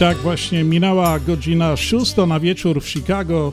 tak właśnie minęła godzina szósta na wieczór w Chicago.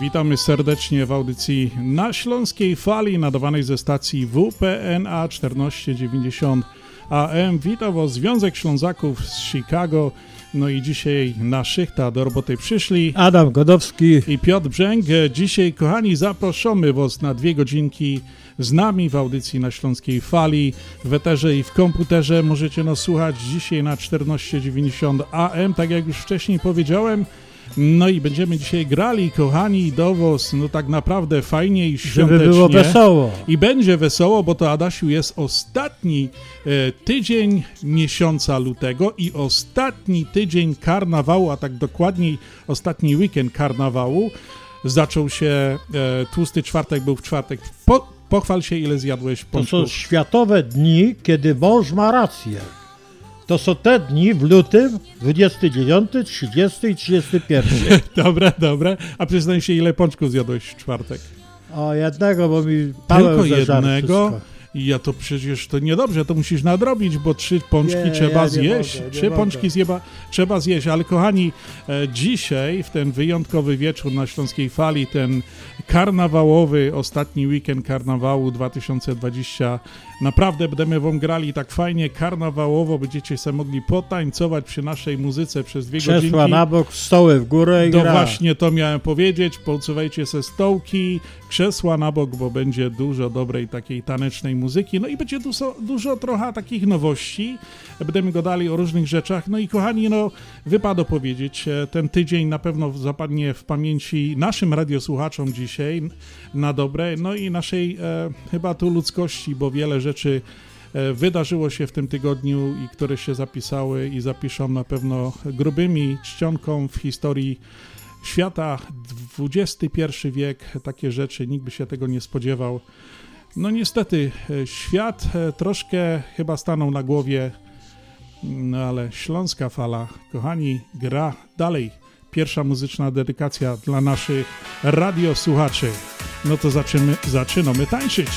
Witamy serdecznie w audycji na Śląskiej Fali nadawanej ze stacji WPNA 1490 AM. Witam Was Związek Ślązaków z Chicago. No i dzisiaj na szychta do roboty przyszli Adam Godowski i Piotr Brzęk. Dzisiaj, kochani, zapraszamy Was na dwie godzinki z nami w audycji na Śląskiej Fali, w eterze i w komputerze. Możecie nas słuchać dzisiaj na 1490 AM, tak jak już wcześniej powiedziałem. No i będziemy dzisiaj grali, kochani, do was, no tak naprawdę fajnie i świątecznie. Żeby było wesoło. I będzie wesoło, bo to Adasiu jest ostatni e, tydzień miesiąca lutego i ostatni tydzień karnawału, a tak dokładniej ostatni weekend karnawału. Zaczął się, e, tłusty czwartek był w czwartek. Po, pochwal się, ile zjadłeś To pączków. są światowe dni, kiedy mąż ma rację. To są te dni w lutym 29, 30 i 31. Dobre, dobre. A przyznaj się, ile pączków zjadłeś w czwartek? O, jednego, bo mi Paweł Tylko jednego? wszystko. I ja to przecież to niedobrze, to musisz nadrobić, bo trzy pączki Nie, trzeba ja zjeść. mogę, trzy mogę. pączki zjeba, trzeba zjeść, ale kochani, e, dzisiaj w ten wyjątkowy wieczór na Śląskiej Fali, ten karnawałowy, ostatni weekend karnawału 2020, naprawdę będziemy wam grali tak fajnie karnawałowo, będziecie sobie mogli potańcować przy naszej muzyce przez dwie Krzesła godzinki. na bok, stoły w górę i To gra. właśnie to miałem powiedzieć. Połcowajcie se stołki, krzesła na bok, bo będzie dużo dobrej takiej tanecznej muzyki. No i będzie dużo, dużo trochę takich nowości. Będziemy gadali o różnych rzeczach. No i kochani, no wypada powiedzieć, e, ten tydzień na pewno zapadnie w pamięci naszym radiosłuchaczom dzisiaj na dobre. No i naszej e, chyba tu ludzkości, bo wiele rzeczy e, wydarzyło się w tym tygodniu i które się zapisały i zapiszą na pewno grubymi czcionką w historii świata. XXI wiek, takie rzeczy, nikt by się tego nie spodziewał. No niestety, e, świat e, troszkę chyba stanął na głowie, no ale śląska fala, kochani, gra dalej. Pierwsza muzyczna dedykacja dla naszych radiosłuchaczy. No to zaczynamy, zaczynamy tańczyć.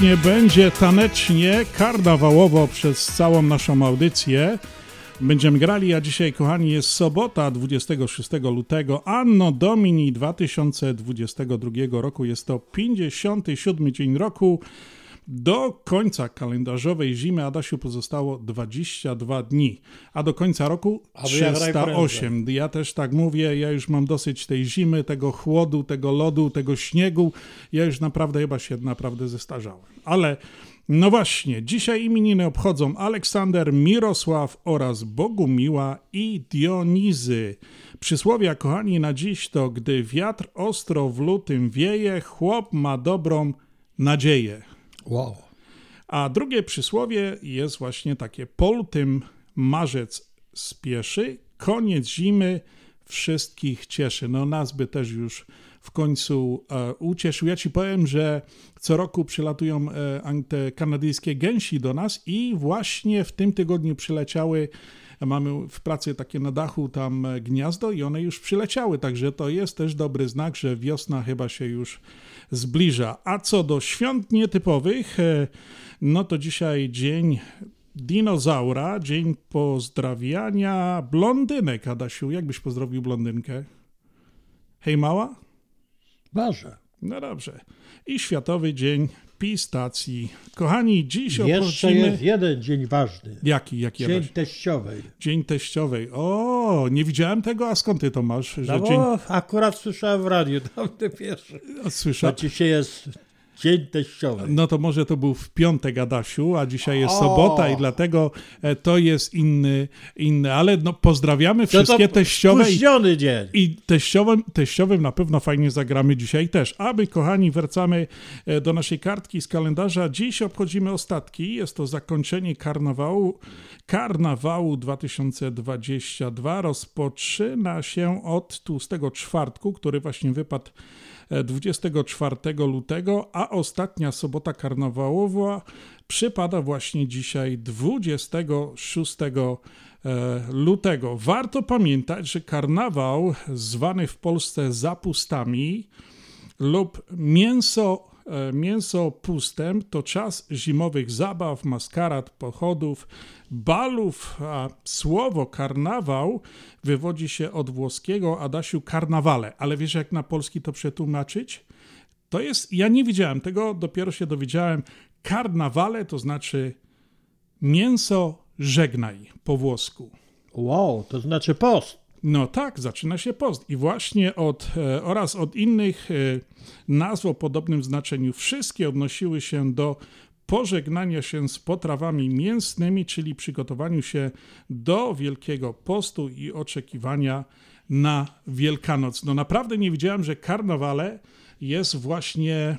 Właśnie będzie tanecznie, karnawałowo przez całą naszą audycję. Będziemy grali, a dzisiaj, kochani, jest sobota 26 lutego, anno domini 2022 roku. Jest to 57 dzień roku. Do końca kalendarzowej zimy Adasiu pozostało 22 dni, a do końca roku Aby jak 308. Ja też tak mówię, ja już mam dosyć tej zimy, tego chłodu, tego lodu, tego śniegu. Ja już naprawdę chyba się naprawdę zestarzałem. Ale no właśnie, dzisiaj imieniny obchodzą Aleksander, Mirosław oraz Bogumiła i Dionizy. Przysłowia, kochani, na dziś to, gdy wiatr ostro w lutym wieje, chłop ma dobrą nadzieję. Wow. A drugie przysłowie jest właśnie takie: po lutym marzec spieszy, koniec zimy wszystkich cieszy. No nas by też już w końcu e, ucieszył. Ja ci powiem, że co roku przylatują e, te kanadyjskie gęsi do nas i właśnie w tym tygodniu przyleciały Mamy w pracy takie na dachu tam e, gniazdo i one już przyleciały, także to jest też dobry znak, że wiosna chyba się już zbliża. A co do świąt nietypowych, e, no to dzisiaj dzień dinozaura, dzień pozdrawiania blondynek. Adasiu, jak byś pozdrowił blondynkę? Hej mała? Ważę. No dobrze. I Światowy Dzień Pistacji. Kochani, dziś Jeszcze obchodzimy... jest jeden dzień ważny. Jaki, jaki Dzień Adaś? teściowej. Dzień teściowej. O, nie widziałem tego, a skąd ty to masz? Że No dzień... akurat słyszałem w radiu, tam ty pierwszy. Słysza... A dzisiaj jest dzień teściowej. No to może to był w piątek, Adasiu, a dzisiaj jest O! sobota i dlatego e, to jest inny, inny. Ale no, pozdrawiamy No wszystkie to teściowe i, Spóźniony dzień. i teściowym, teściowym na pewno fajnie zagramy dzisiaj też. A my, kochani, wracamy e, do naszej kartki z kalendarza. Dziś obchodzimy ostatki. Jest to zakończenie karnawału. Karnawału 2022 rozpoczyna się od tłustego czwartku, który właśnie wypadł 24 lutego, a ostatnia sobota karnawałowa przypada właśnie dzisiaj 26 e, lutego. Warto pamiętać, że karnawał zwany w Polsce zapustami lub mięso, e, mięso pustem to czas zimowych zabaw, maskarad, pochodów, balów, a słowo karnawał wywodzi się od włoskiego Adasiu karnawale. Ale wiesz jak na polski to przetłumaczyć? To jest, ja nie widziałem tego, dopiero się dowiedziałem. Karnawale to znaczy mięso żegnaj po włosku. Wow, to znaczy post. No tak, zaczyna się post. I właśnie od e, oraz od innych e, nazw o podobnym znaczeniu wszystkie odnosiły się do pożegnania się z potrawami mięsnymi, czyli przygotowaniu się do Wielkiego Postu i oczekiwania na Wielkanoc. No naprawdę nie wiedziałem, że karnawale jest właśnie,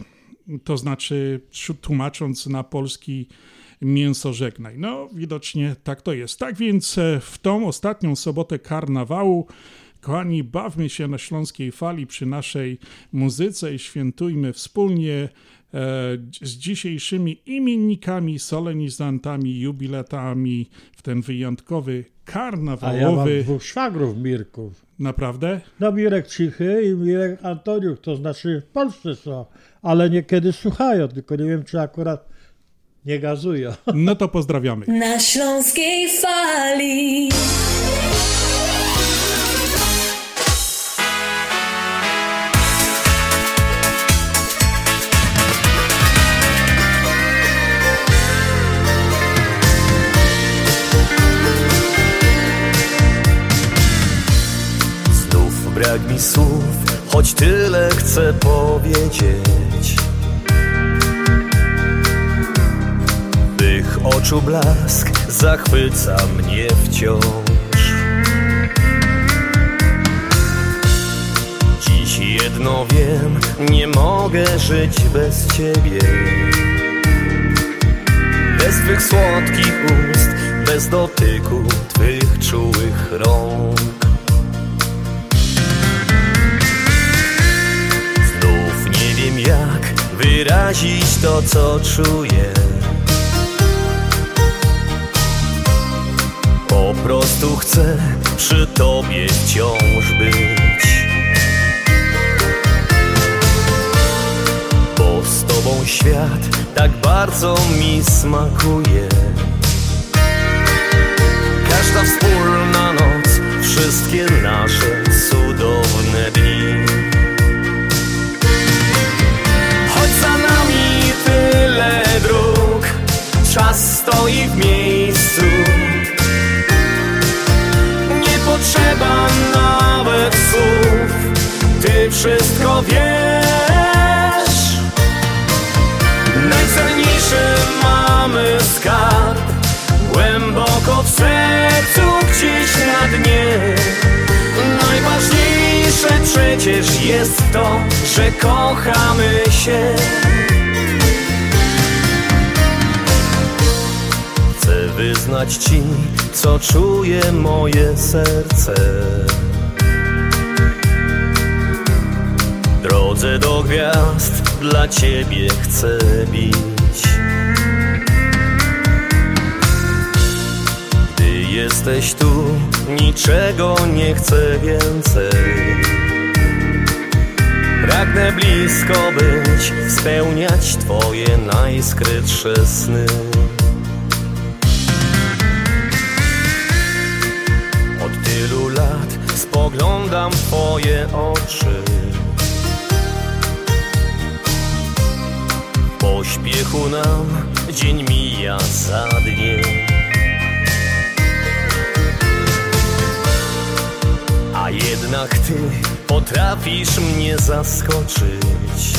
to znaczy tłumacząc na polski mięso żegnaj. No, widocznie tak to jest. Tak więc e, w tą ostatnią sobotę karnawału, kochani, bawmy się na śląskiej fali przy naszej muzyce i świętujmy wspólnie z dzisiejszymi imiennikami, solenizantami, jubiletami w ten wyjątkowy A ja mam karnawałowy. dwóch szwagrów Mirków. Naprawdę? No Mirek Cichy i Mirek Antoniuk, to znaczy w Polsce są, ale niekiedy słuchają, tylko nie wiem, czy akurat nie gazują. No to pozdrawiamy. Na śląskiej fali. Słów, choć tyle chcę powiedzieć. Tych oczu blask zachwyca mnie wciąż. Dziś jedno wiem, nie mogę żyć bez ciebie. Bez twych słodkich ust, bez dotyku twych czułych rąk. Jak wyrazić to, co czuję. Po prostu chcę przy tobie wciąż być. Bo z tobą świat tak bardzo mi smakuje. Każda wspólna noc, wszystkie nasze cudowne dni. Stoi w miejscu. Nie potrzeba nawet słów, ty wszystko wiesz. Najcenniejszy mamy skarb, głęboko w sercu gdzieś na dnie. Najważniejsze przecież jest to, że kochamy się. Wyznać ci, co czuje moje serce. Drodze do gwiazd dla ciebie chcę bić. Gdy jesteś tu, niczego nie chcę więcej. Pragnę blisko być, spełniać twoje najskrytsze sny. Spoglądam w twoje oczy. W pośpiechu nam dzień mija za dniem. A jednak ty potrafisz mnie zaskoczyć.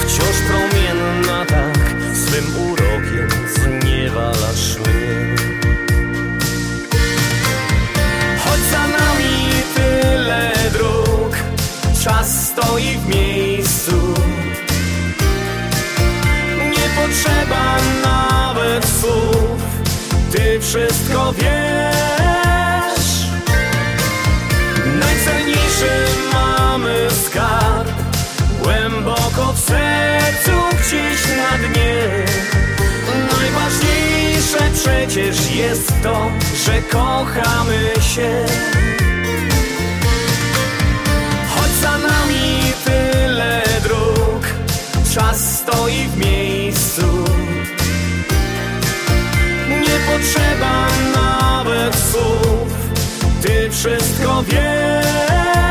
Wciąż promienna tak, swym urokiem zniewalasz mnie. Tyle dróg, czas stoi w miejscu. Nie potrzeba nawet słów, ty wszystko wiesz. Najcenniejszy mamy skarb, głęboko w sercu gdzieś na dnie. Najważniejsze przecież jest to, że kochamy się. Czas stoi w miejscu. Nie potrzeba nawet słów, ty wszystko wiesz.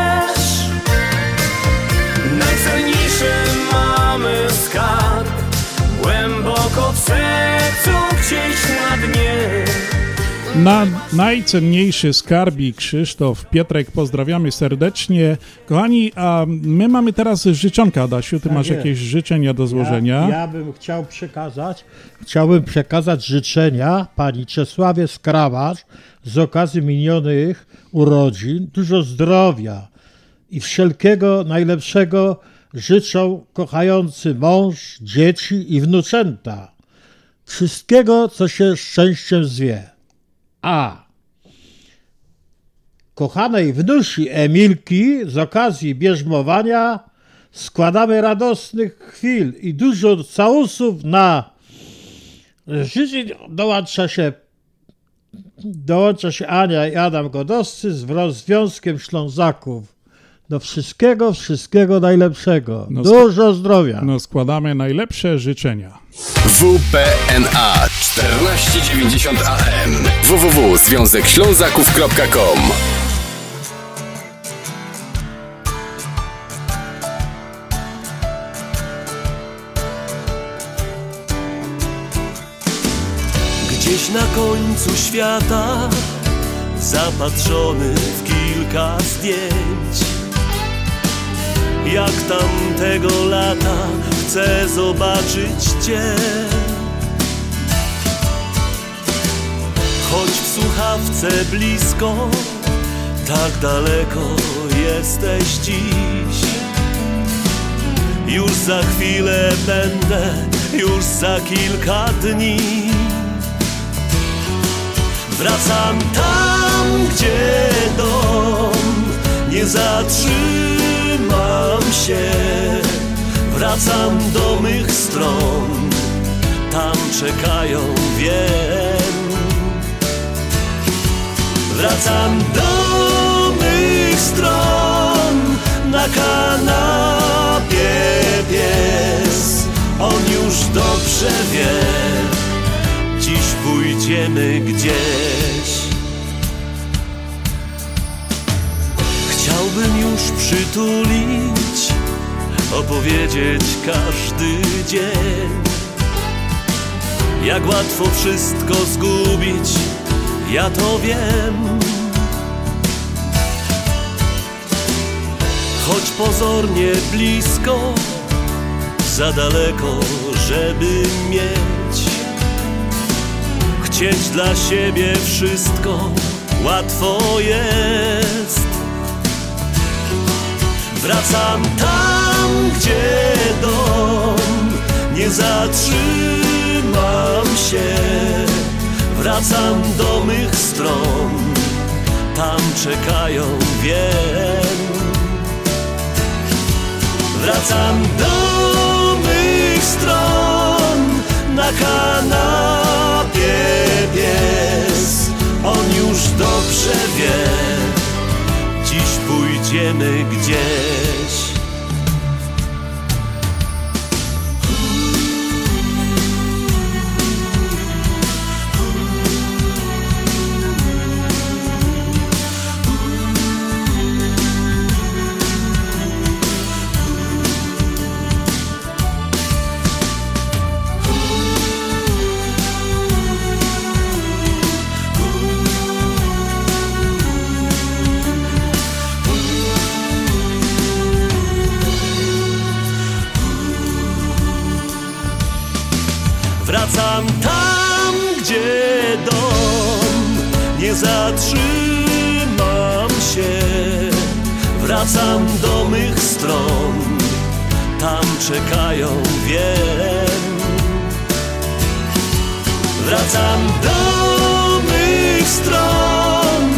Na najcenniejszy skarbik Krzysztof Pietrek, pozdrawiamy serdecznie. Kochani, a my mamy teraz życzonka, Adasiu. Ty Tak masz jest. jakieś życzenia do złożenia? Ja, ja bym chciał przekazać, chciałbym przekazać życzenia pani Czesławie Skrawacz z okazji minionych urodzin. Dużo zdrowia i wszelkiego najlepszego życzą kochający mąż, dzieci i wnuczęta. Wszystkiego, co się szczęściem zwie. A. Kochanej wnusi Emilki z okazji bierzmowania składamy radosnych chwil i dużo całusów na życzeń dołącza się dołącza się Ania i Adam Godowscy z Związkiem Ślązaków. Do wszystkiego, wszystkiego najlepszego. No, Dużo zdrowia. No składamy najlepsze życzenia. WPNA 1490 AM www.związekślązaków.com Gdzieś na końcu świata Zapatrzony w kilka zdjęć Jak tamtego lata Chcę zobaczyć Cię. Choć w słuchawce blisko Tak daleko jesteś dziś. Już za chwilę będę Już za kilka dni. Wracam tam, gdzie dom Nie zatrzymam się Wracam do mych stron Tam czekają, wiem Wracam do mych stron na kanapie pies. On już dobrze wie, dziś pójdziemy gdzieś. Chciałbym już przytulić, opowiedzieć każdy dzień. Jak łatwo wszystko zgubić, ja to wiem. Choć pozornie blisko, za daleko, żeby mieć. Chcieć dla siebie wszystko łatwo jest. Wracam tam, gdzie dom, nie zatrzymam się. Wracam do mych stron, tam czekają, wiem. Wracam do mych stron, na kanapie pies. On już dobrze wie, pójdziemy gdzieś. Wracam tam, gdzie dom, nie zatrzymam się. Wracam do mych stron, tam czekają, wiem. Wracam do mych stron,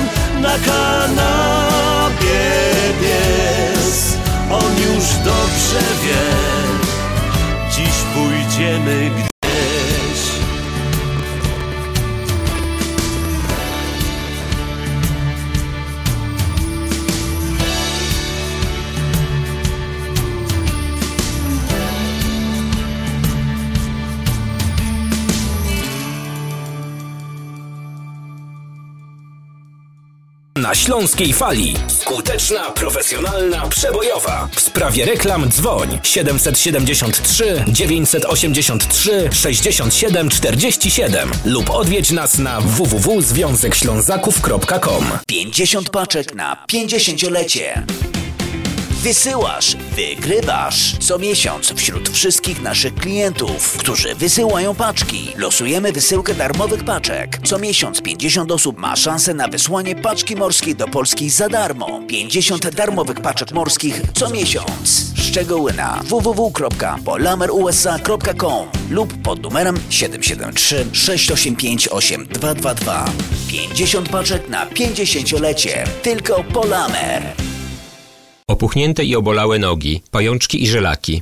na kanapie pies. On już dobrze wie, dziś pójdziemy gdzieś. Na Śląskiej Fali. Skuteczna, profesjonalna, przebojowa. W sprawie reklam dzwoń 773 983 67 47 lub odwiedź nas na www.związekślązaków.com 50 paczek na 50-lecie. Wysyłasz, wygrywasz. Co miesiąc wśród wszystkich naszych klientów, którzy wysyłają paczki, losujemy wysyłkę darmowych paczek. Co miesiąc 50 osób ma szansę na wysłanie paczki morskiej do Polski za darmo. 50 darmowych paczek morskich co miesiąc. Szczegóły na www.polamerusa.com lub pod numerem 773 685 8222. 50 paczek na 50-lecie. Tylko Polamer. Opuchnięte i obolałe nogi, pajączki i żelaki,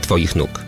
Twoich nóg.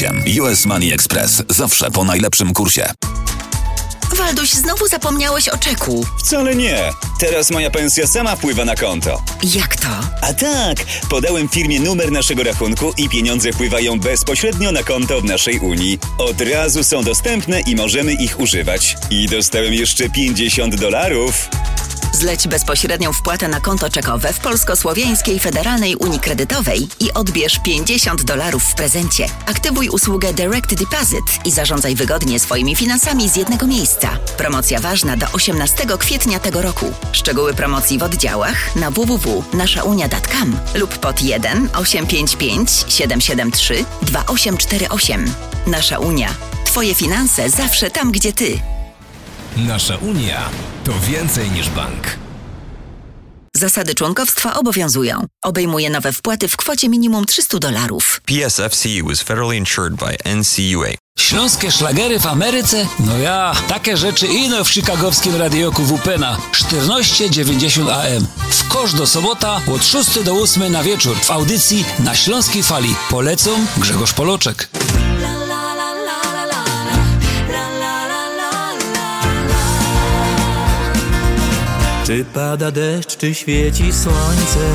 US Money Express. Zawsze po najlepszym kursie. Walduś, znowu zapomniałeś o czeku. Wcale nie. Teraz moja pensja sama wpływa na konto. Jak to? A tak, podałem firmie numer naszego rachunku i pieniądze wpływają bezpośrednio na konto w naszej Unii. Od razu są dostępne i możemy ich używać. I dostałem jeszcze 50 dolarów. Zleć bezpośrednią wpłatę na konto czekowe w Polsko-Słowiańskiej Federalnej Unii Kredytowej i odbierz 50 dolarów w prezencie. Aktywuj usługę Direct Deposit i zarządzaj wygodnie swoimi finansami z jednego miejsca. Promocja ważna do 18 kwietnia tego roku. Szczegóły promocji w oddziałach na www.naszaunia.com lub pod 1 855 773 2848. Nasza Unia. Twoje finanse zawsze tam, gdzie ty. Nasza Unia to więcej niż bank. Zasady członkowstwa obowiązują. Obejmuje nowe wpłaty w kwocie minimum 300 dolarów. PSFCU is federally insured by NCUA. Śląskie szlagery w Ameryce? No ja, takie rzeczy ino w chicagowskim radioku WPNA 1490 AM. W kosz do sobota od 6 do 8 na wieczór w audycji na Śląskiej Fali. Polecą Grzegorz Poloczek. Czy pada deszcz, czy świeci słońce?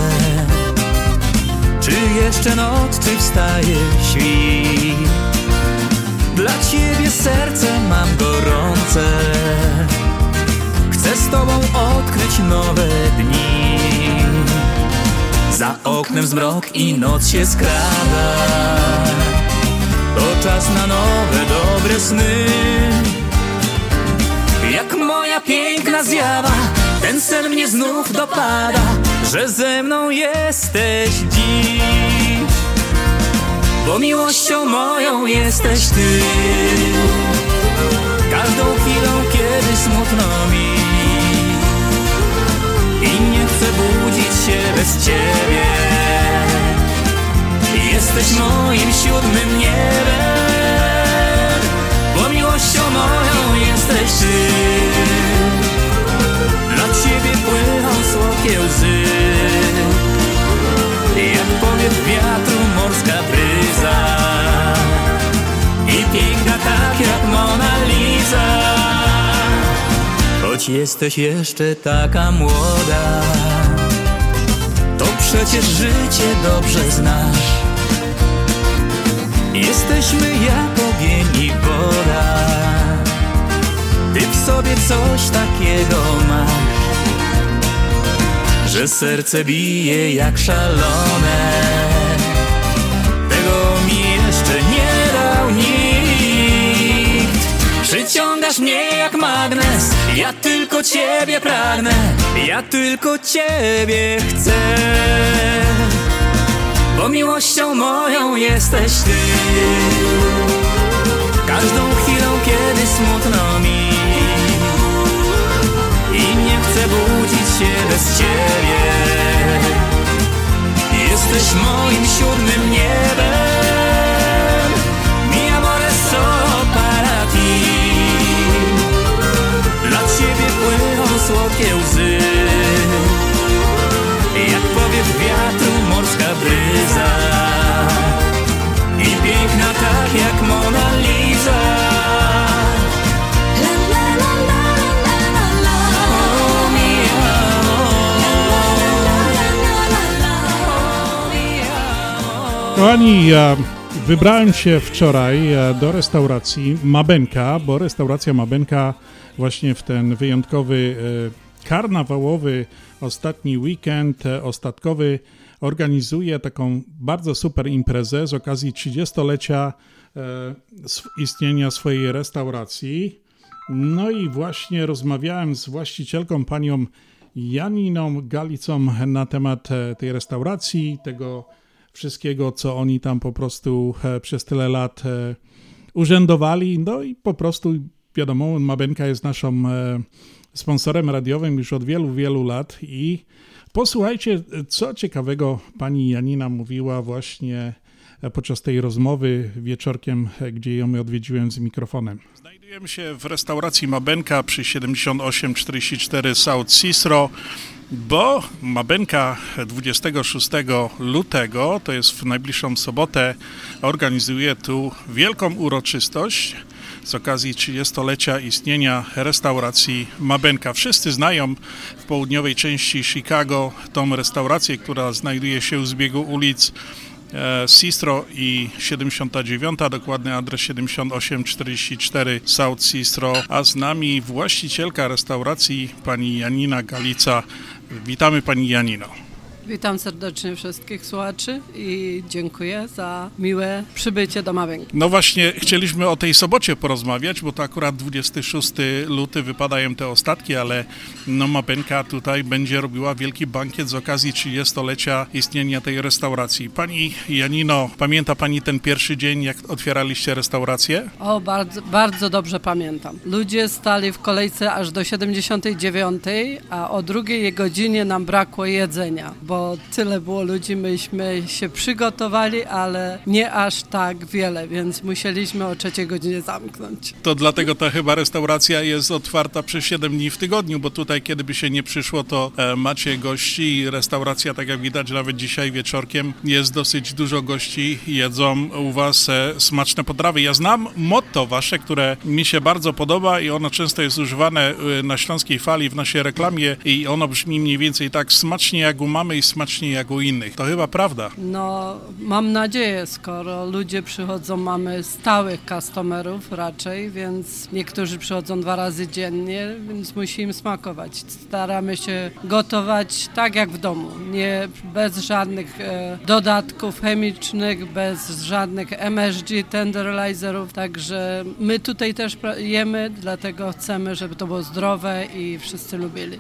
Czy jeszcze noc, czy wstaje świt? Dla ciebie serce mam gorące Chcę z tobą odkryć nowe dni Za oknem zmrok i noc się skrada To czas na nowe, dobre sny Jak moja piękna zjawa Ten sen mnie znów dopada Że ze mną jesteś dziś. Bo miłością moją jesteś ty. Każdą chwilą, kiedy smutno mi. I nie chcę budzić się bez ciebie. Jesteś moim siódmym niebem moją jesteś ty. Dla ciebie płyną słodkie łzy. Jak powiew wiatru morska bryza. I piękna tak jak Mona Lisa. Choć jesteś jeszcze taka młoda To przecież życie dobrze znasz. Jesteśmy jak ogień i woda sobie coś takiego masz Że serce bije jak szalone. Tego mi jeszcze nie dał nikt. Przyciągasz mnie jak magnes Ja tylko ciebie pragnę Ja tylko ciebie chcę. Bo miłością moją jesteś ty. Każdą chwilą, kiedy smutno mi się bez ciebie. Jesteś moim siódmym niebem. Mi amore solo para ti Dla ciebie płyną słodkie łzy. Jak powiew wiatru morska bryza. I piękna tak jak Mona Lisa Kochani, wybrałem się wczoraj e, do restauracji Mabenka, bo restauracja Mabenka właśnie w ten wyjątkowy e, karnawałowy ostatni weekend, e, ostatkowy organizuje taką bardzo super imprezę z okazji 30-lecia sw- istnienia swojej restauracji. No i właśnie rozmawiałem z właścicielką, panią Janiną Galicą na temat tej restauracji, tego wszystkiego, co oni tam po prostu e, przez tyle lat e, urzędowali. No i po prostu wiadomo, Mabenka jest naszą e, sponsorem radiowym już od wielu, wielu lat i posłuchajcie, co ciekawego pani Janina mówiła właśnie podczas tej rozmowy wieczorkiem, gdzie ją odwiedziłem z mikrofonem. Znajdujemy się w restauracji Mabenka przy 7844 South Cicero, bo Mabenka 26 lutego, to jest w najbliższą sobotę, organizuje tu wielką uroczystość z okazji 30-lecia istnienia restauracji Mabenka. Wszyscy znają w południowej części Chicago tą restaurację, która znajduje się u zbiegu ulic Sistro i 79, dokładny adres 7844 South Sistro, a z nami właścicielka restauracji pani Janina Galica. Witamy pani Janino. Witam serdecznie wszystkich słuchaczy i dziękuję za miłe przybycie do Mawęgi. No właśnie, chcieliśmy o tej sobocie porozmawiać, bo to akurat 26 luty wypadają te ostatki, ale no Mabenka tutaj będzie robiła wielki bankiet z okazji 30-lecia istnienia tej restauracji. Pani Janino, pamięta Pani ten pierwszy dzień, jak otwieraliście restaurację? O, bardzo, bardzo dobrze pamiętam. Ludzie stali w kolejce aż do 79, a o drugiej godzinie nam brakło jedzenia, bo bo tyle było ludzi, myśmy się przygotowali, ale nie aż tak wiele, więc musieliśmy o trzeciej godzinie zamknąć. To dlatego ta chyba restauracja jest otwarta przez 7 dni w tygodniu, bo tutaj kiedy by się nie przyszło, to e, macie gości i restauracja, tak jak widać nawet dzisiaj wieczorkiem, jest dosyć dużo gości, jedzą u Was e, smaczne potrawy. Ja znam motto Wasze, które mi się bardzo podoba i ono często jest używane e, na Śląskiej Fali w naszej reklamie i ono brzmi mniej więcej tak smacznie jak u mamy i smacznie jak u innych. To chyba prawda. No, mam nadzieję, skoro ludzie przychodzą, mamy stałych customerów raczej, więc niektórzy przychodzą dwa razy dziennie, więc musi im smakować. Staramy się gotować tak jak w domu, nie bez żadnych e, dodatków chemicznych, bez żadnych MSG, tenderalizerów, także my tutaj też jemy, dlatego chcemy, żeby to było zdrowe i wszyscy lubili.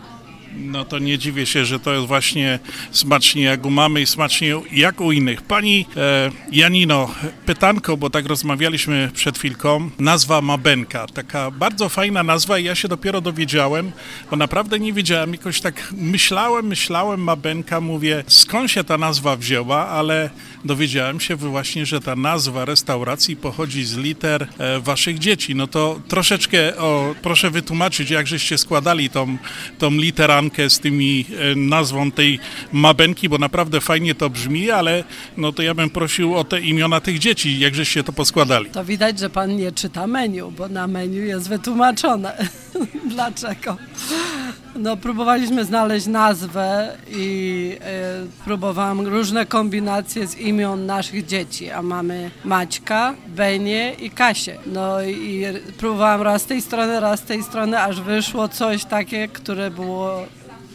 No to nie dziwię się, że to jest właśnie smacznie jak u mamy i smacznie jak u innych. Pani e, Janino, pytanko, bo tak rozmawialiśmy przed chwilką. Nazwa Mabenka, taka bardzo fajna nazwa i ja się dopiero dowiedziałem, bo naprawdę nie wiedziałem, jakoś tak myślałem, myślałem Mabenka, mówię skąd się ta nazwa wzięła, ale dowiedziałem się właśnie, że ta nazwa restauracji pochodzi z liter e, waszych dzieci. No to troszeczkę, o, proszę wytłumaczyć, jak żeście składali tą, tą literankę z tymi e, nazwą tej mabenki, bo naprawdę fajnie to brzmi, ale no to ja bym prosił o te imiona tych dzieci, jakżeście to poskładali. To widać, że pan nie czyta menu, bo na menu jest wytłumaczone. Dlaczego? No, próbowaliśmy znaleźć nazwę i y, próbowałam różne kombinacje z imion naszych dzieci, a mamy Maćka, Benię i Kasię. No i próbowałam raz z tej strony, raz z tej strony, aż wyszło coś takie, które było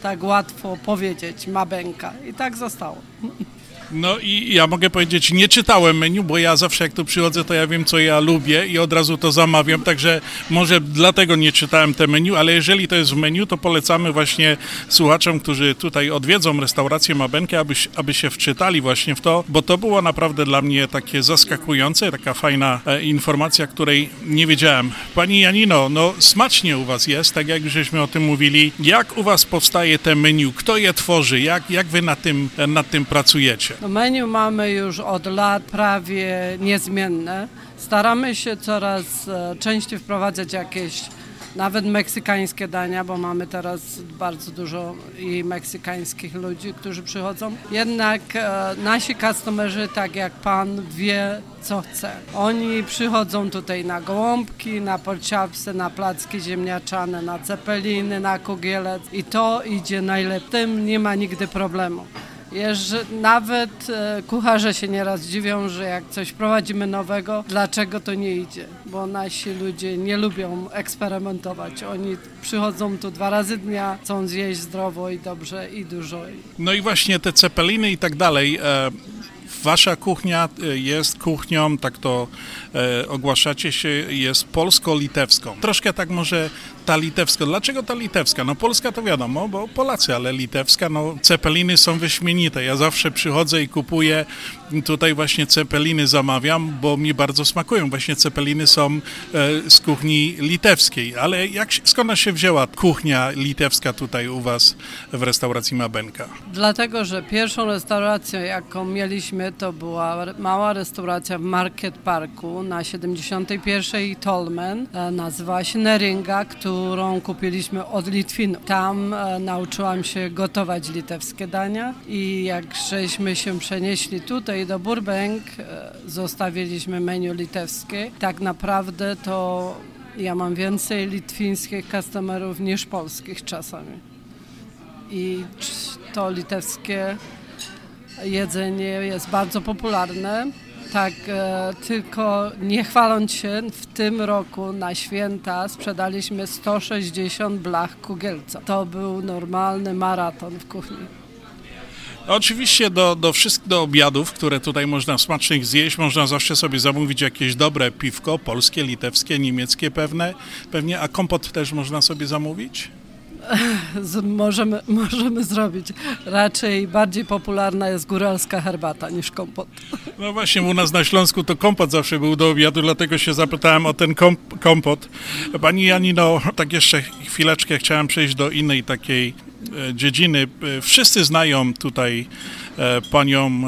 tak łatwo powiedzieć, Mabenka. I tak zostało. No i ja mogę powiedzieć, nie czytałem menu, bo ja zawsze jak tu przychodzę, to ja wiem, co ja lubię i od razu to zamawiam, także może dlatego nie czytałem te menu, ale jeżeli to jest w menu, to polecamy właśnie słuchaczom, którzy tutaj odwiedzą restaurację Mabenkę, aby, aby się wczytali właśnie w to, bo to było naprawdę dla mnie takie zaskakujące, taka fajna e, informacja, której nie wiedziałem. Pani Janino, no smacznie u Was jest, tak jak żeśmy o tym mówili. Jak u Was powstaje te menu? Kto je tworzy? Jak, jak Wy nad tym, nad tym pracujecie? No menu mamy już od lat prawie niezmienne. Staramy się coraz e, częściej wprowadzać jakieś nawet meksykańskie dania, bo mamy teraz bardzo dużo i meksykańskich ludzi, którzy przychodzą. Jednak e, nasi customerzy, tak jak pan, wie co chce. Oni przychodzą tutaj na gołąbki, na porciapsy, na placki ziemniaczane, na cepeliny, na kogielec i to idzie najlepiej. Tym nie ma nigdy problemu. Jeż nawet e, kucharze się nieraz dziwią, że jak coś prowadzimy nowego, dlaczego to nie idzie? Bo nasi ludzie nie lubią eksperymentować. Oni przychodzą tu dwa razy dnia, chcą zjeść zdrowo i dobrze i dużo. No i właśnie te cepeliny i tak dalej. E, wasza kuchnia e, jest kuchnią, tak to ogłaszacie się, jest polsko-litewską. Troszkę tak może ta litewska. Dlaczego ta litewska? No Polska to wiadomo, bo Polacy, ale litewska, no cepeliny są wyśmienite. Ja zawsze przychodzę i kupuję tutaj właśnie cepeliny zamawiam, bo mi bardzo smakują. Właśnie cepeliny są e, z kuchni litewskiej. Ale jak, skąd się wzięła kuchnia litewska tutaj u Was w restauracji Mabenka? Dlatego, że pierwszą restauracją, jaką mieliśmy, to była mała restauracja w Market Parku na 71 Tolmen. E, nazywała się Neringa, która którą kupiliśmy od Litwinów. Tam e, nauczyłam się gotować litewskie dania i jak żeśmy się przenieśli tutaj do Burbank, e, zostawiliśmy menu litewskie. Tak naprawdę to ja mam więcej litwińskich customerów niż polskich czasami. I to litewskie Jedzenie jest bardzo popularne. Tak, e, tylko nie chwaląc się, w tym roku na święta sprzedaliśmy 160 blach kugielca. To był normalny maraton w kuchni. Oczywiście do, do wszystkich do obiadów, które tutaj można smacznych zjeść, można zawsze sobie zamówić jakieś dobre piwko, polskie, litewskie, niemieckie pewne, pewnie, a kompot też można sobie zamówić? Możemy, możemy zrobić. Raczej bardziej popularna jest góralska herbata niż kompot. No właśnie, u nas na Śląsku to kompot zawsze był do obiadu, dlatego się zapytałem o ten komp kompot. Pani Janino, tak jeszcze chwileczkę chciałem przejść do innej takiej e, dziedziny. E, wszyscy znają tutaj panią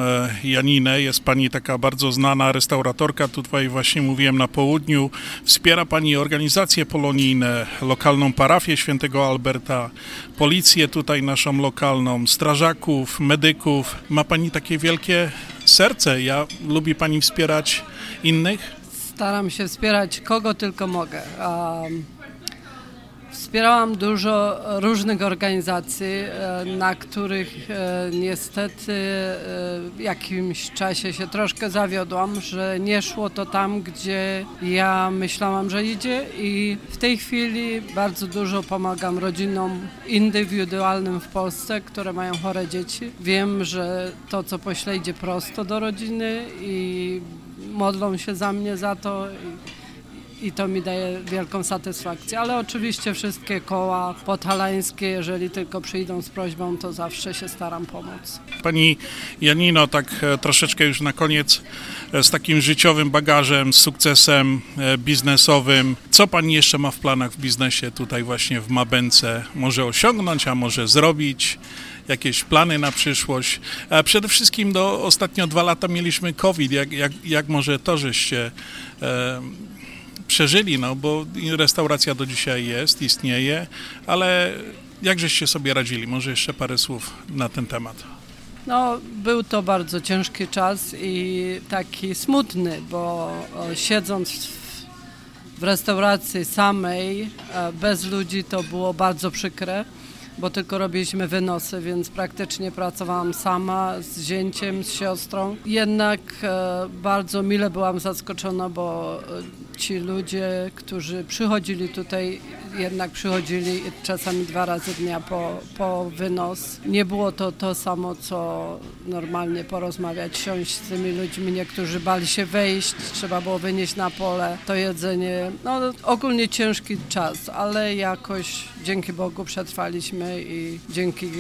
Janinę. Jest pani taka bardzo znana restauratorka. Tutaj właśnie mówiłem na południu. Wspiera pani organizacje polonijne, lokalną parafię świętego Alberta, policję tutaj naszą lokalną, strażaków, medyków. Ma pani takie wielkie serce. Ja lubi pani wspierać innych? Staram się wspierać kogo tylko mogę. Um, Wspierałam dużo różnych organizacji, e, na których e, niestety e, w jakimś czasie się troszkę zawiodłam, że nie szło to tam, gdzie ja myślałam, że idzie i w tej chwili bardzo dużo pomagam rodzinom indywidualnym w Polsce, które mają chore dzieci. Wiem, że to, co pośle, idzie prosto do rodziny i modlą się za mnie za to i to mi daje wielką satysfakcję. Ale oczywiście wszystkie koła podhalańskie, jeżeli tylko przyjdą z prośbą, to zawsze się staram pomóc. Pani Janino, tak e, troszeczkę już na koniec, e, z takim życiowym bagażem, z sukcesem e, biznesowym, co Pani jeszcze ma w planach w biznesie tutaj właśnie w Mabence? Może osiągnąć, a może zrobić? jakieś plany na przyszłość. A przede wszystkim do ostatnio dwa lata mieliśmy COVID. Jak, jak, jak może to, żeście przeżyli, no bo restauracja do dzisiaj jest, istnieje, ale jak żeście sobie radzili? Może jeszcze parę słów na ten temat. No, był to bardzo ciężki czas i taki smutny, bo siedząc w, w restauracji samej, e, bez ludzi, to było bardzo przykre bo tylko robiliśmy wynosy, więc praktycznie pracowałam sama z zięciem, z siostrą. Jednak e, bardzo mile byłam zaskoczona, bo e, ci ludzie, którzy przychodzili tutaj, jednak przychodzili czasami dwa razy dnia po, po wynos. Nie było to to samo, co normalnie porozmawiać, siąść z tymi ludźmi. Niektórzy bali się wejść, trzeba było wynieść na pole to jedzenie. No ogólnie ciężki czas, ale jakoś dzięki Bogu przetrwaliśmy i dzięki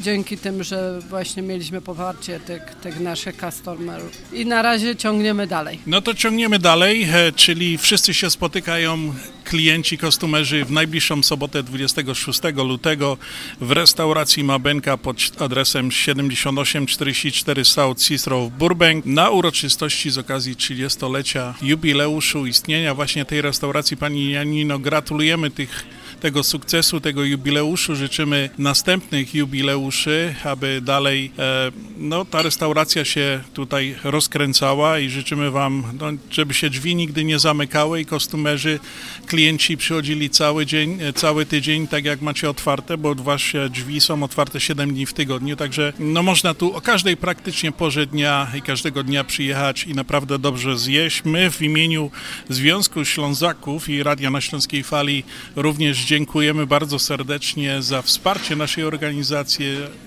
dzięki tym, że właśnie mieliśmy poparcie tych, tych naszych customerów. I na razie ciągniemy dalej. No to ciągniemy dalej, e, czyli wszyscy się spotykają, klienci, kostumerzy w najbliższą sobotę 26 lutego w restauracji Mabenka pod adresem 7844 South Cicero w Burbank na uroczystości z okazji 30-lecia jubileuszu istnienia właśnie tej restauracji. Pani Janino, gratulujemy tych tego sukcesu, tego jubileuszu. Życzymy następnych jubileuszy, aby dalej e, no, ta restauracja się tutaj rozkręcała i życzymy Wam, no, żeby się drzwi nigdy nie zamykały i kostumerzy, klienci przychodzili cały dzień, e, cały tydzień, tak jak macie otwarte, bo Wasze drzwi są otwarte 7 dni w tygodniu, także no, można tu o każdej praktycznie porze dnia i każdego dnia przyjechać i naprawdę dobrze zjeść. My w imieniu Związku Ślązaków i Radia na Śląskiej Fali również dziękujemy bardzo serdecznie za wsparcie naszej organizacji,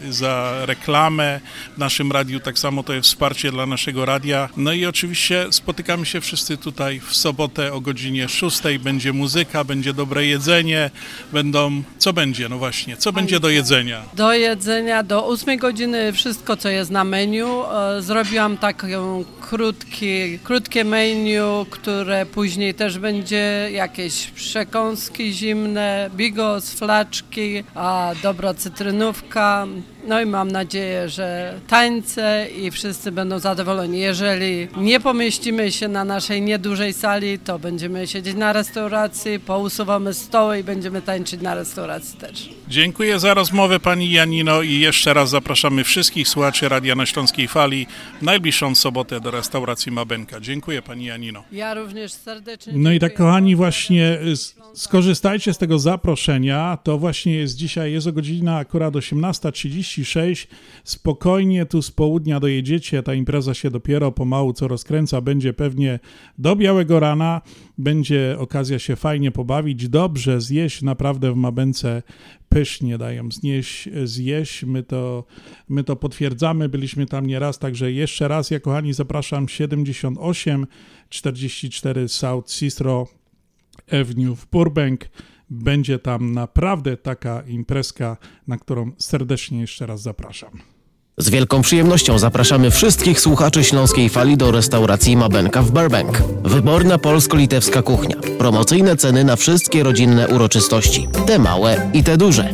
za reklamę w naszym radiu. Tak samo to jest wsparcie dla naszego radia. No i oczywiście spotykamy się wszyscy tutaj w sobotę o godzinie 6. Będzie muzyka, będzie dobre jedzenie, będą... Co będzie? No właśnie, co będzie do jedzenia? Do jedzenia do 8 godziny wszystko, co jest na menu. E, zrobiłam taką krótkie, krótkie menu, które później też będzie jakieś przekąski zimne, bigos, flaczki, a dobra cytrynówka. No i mam nadzieję, że tańce i wszyscy będą zadowoleni. Jeżeli nie pomieścimy się na naszej niedużej sali, to będziemy siedzieć na restauracji, pousuwamy stoły i będziemy tańczyć na restauracji też. Dziękuję za rozmowę pani Janino i jeszcze raz zapraszamy wszystkich słuchaczy Radia na Śląskiej Fali w najbliższą sobotę do restauracji Mabenka. Dziękuję pani Janino. Ja również serdecznie No i tak kochani właśnie skorzystajcie z tego zaproszenia. To właśnie jest dzisiaj, jest o godzina akurat 18.30 36. Spokojnie tu z południa dojedziecie, ta impreza się dopiero pomału co rozkręca, będzie pewnie do białego rana, będzie okazja się fajnie pobawić, dobrze zjeść, naprawdę w Mabence pysznie dają. Znieść, zjeść, my to, my to potwierdzamy, byliśmy tam nieraz, także jeszcze raz, ja kochani zapraszam. 78 44 South Cicero Avenue w Burbank, będzie tam naprawdę taka imprezka, na którą serdecznie jeszcze raz zapraszam. Z wielką przyjemnością zapraszamy wszystkich słuchaczy Śląskiej Fali do restauracji Mabenka w Burbank. Wyborna polsko-litewska kuchnia. Promocyjne ceny na wszystkie rodzinne uroczystości. Te małe i te duże.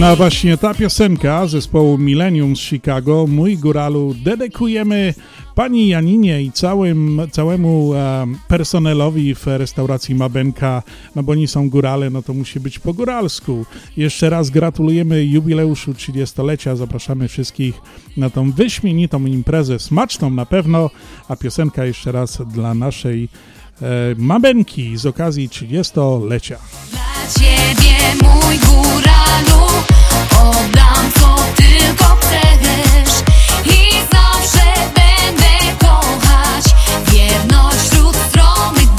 No właśnie ta piosenka zespołu Millennium z Chicago, Mój Góralu, dedykujemy pani Janinie i całym, całemu e, personelowi w restauracji Mabenka, no bo oni są górale, no to musi być po góralsku. Jeszcze raz gratulujemy jubileuszu 30-lecia, zapraszamy wszystkich na tą wyśmienitą imprezę, smaczną na pewno, a piosenka jeszcze raz dla naszej Mabenki z okazji 30-lecia. Dla ciebie mój góralu Oddam co tylko chcesz I zawsze będę kochać Wierność wśród stromych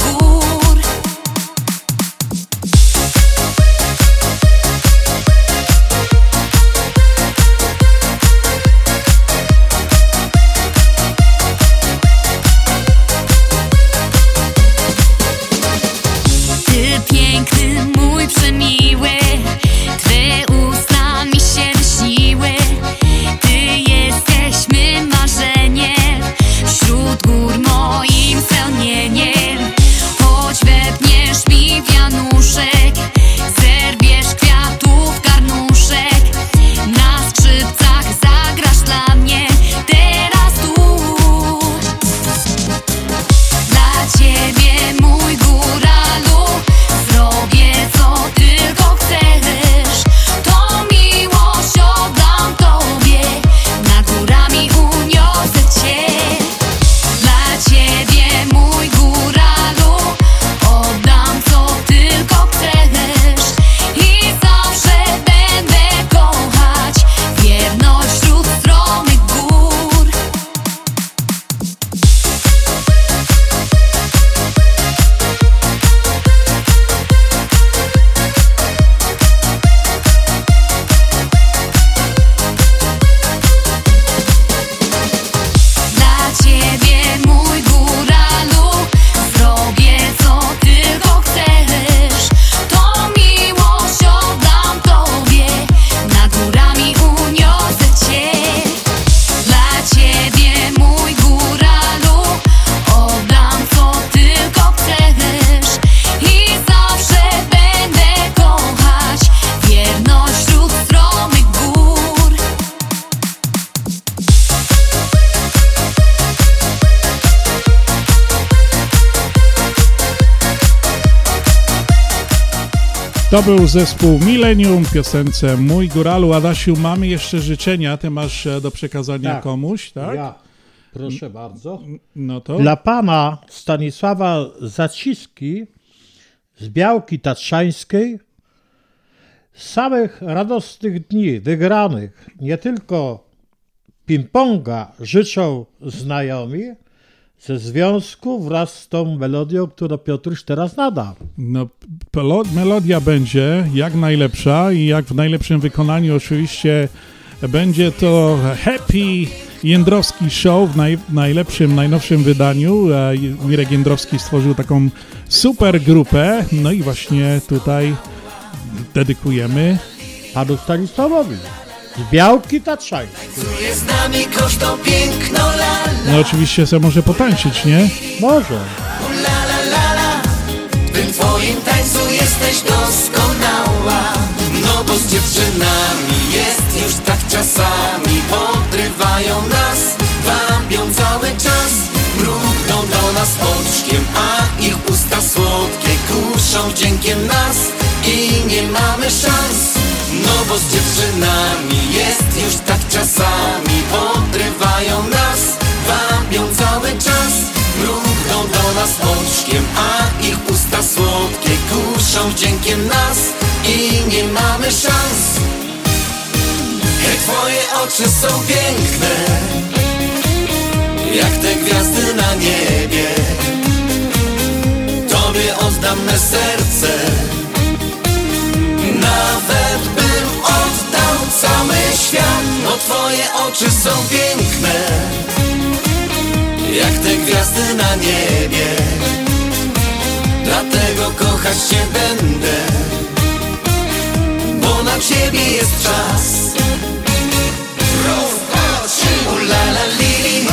To był zespół Millennium, piosence Mój Góralu. Adasiu, mamy jeszcze życzenia, ty masz e, do przekazania Tak. komuś, tak? Ja. Proszę bardzo. No to... Dla pana Stanisława Zaciski z Białki Tatrzańskiej samych radosnych dni wygranych nie tylko ping-ponga życzą znajomi ze związku wraz z tą melodią, którą Piotruś teraz nada. No, melodia będzie jak najlepsza i jak w najlepszym wykonaniu oczywiście będzie to Happy Jędrowski Show w naj, najlepszym, najnowszym wydaniu. E, Mirek Jędrowski stworzył taką super grupę, no i właśnie tutaj dedykujemy panu Stanisławowi z Białki la No oczywiście se może potańczyć, nie? Może. W tym twoim tańcu jesteś doskonała No bo z dziewczynami jest już tak czasami Podrywają nas, wabią cały czas Mrugną do nas oczkiem, a ich usta słodkie Kuszą wdziękiem nas i nie mamy szans No bo z dziewczynami jest już tak czasami. Podrywają nas, wabią cały czas. Mrugną do nas oczkiem, a ich usta słodkie Kuszą wdziękiem nas. I nie mamy szans. Hej, twoje oczy są piękne Jak te gwiazdy na niebie. Tobie oddam me serce cały świat Bo twoje oczy są piękne. Jak te gwiazdy na niebie. Dlatego kochać cię będę Bo na ciebie jest czas. Ulala lili,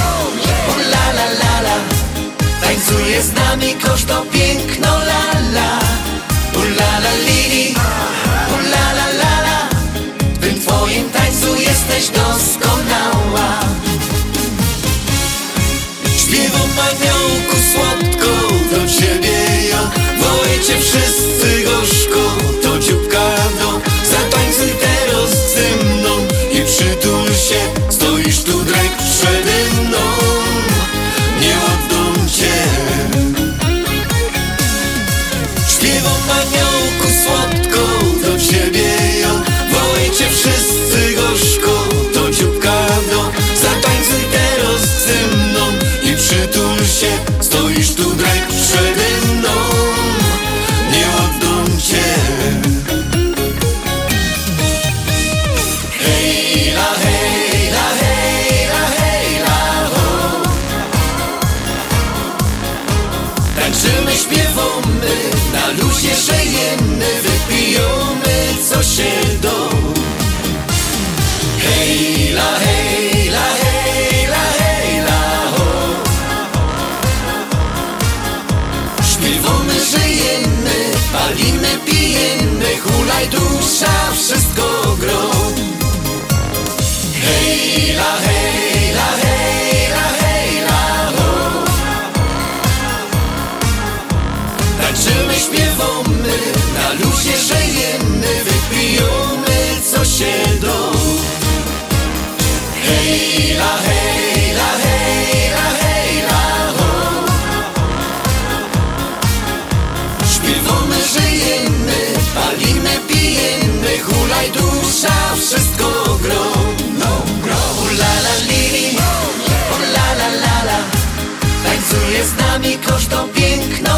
ulala lala Tańcuje z nami kosztą piękno lala Ulala lili, jesteś doskonała. Śpiewam aniołku słodko do ciebie ja Wołaj cię wszyscy gorzko dusza, wszystko gro. Hejla, hejla, hejla, hejla, ho. Tańczymy, śpiewamy, na luzie żyjemy Wypijamy, co się do. Hejla, hejla, hejla, Hulaj dusza, wszystko gro No, gro. Ulala lili, ulala lala Tańcuje z nami kosztą piękno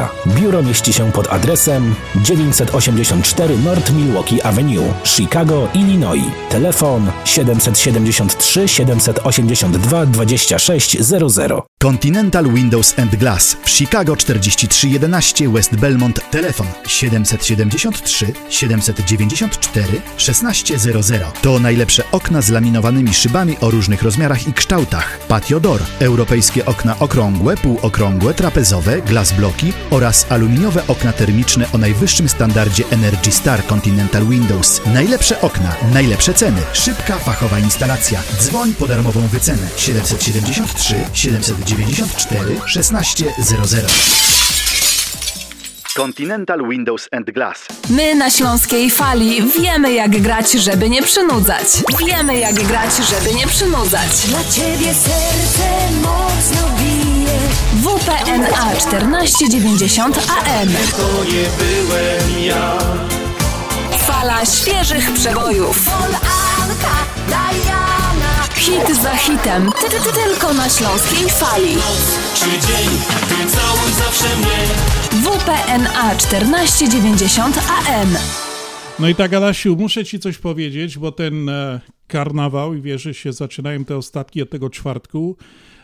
Biuro mieści się pod adresem 984 North Milwaukee Avenue, Chicago, Illinois. Telefon 773 782 2600. Continental Windows and Glass w Chicago 4311 West Belmont. Telefon 773 794 1600. To najlepsze okna z laminowanymi szybami o różnych rozmiarach i kształtach. Patio Door, europejskie okna okrągłe, półokrągłe, trapezowe, glass bloki oraz aluminiowe okna termiczne o najwyższym standardzie Energy Star Continental Windows. Najlepsze okna, najlepsze ceny, szybka fachowa instalacja. Dzwoń po darmową wycenę 773 794 1600. Continental Windows and Glass. My na Śląskiej Fali wiemy jak grać, żeby nie przynudzać. Wiemy jak grać, żeby nie przynudzać. Dla ciebie serce mocno bije. WPNA 1490 AM. To nie byłem ja. Fala świeżych przebojów. Hit za hitem. Ty, ty, ty, tylko na Śląskiej Fali. Czy dzień, ty całuj zawsze mnie. WPNA 1490 AM. No i tak, Adasiu, muszę ci coś powiedzieć, bo ten e, karnawał i wiesz, że się zaczynają te ostatki od tego czwartku.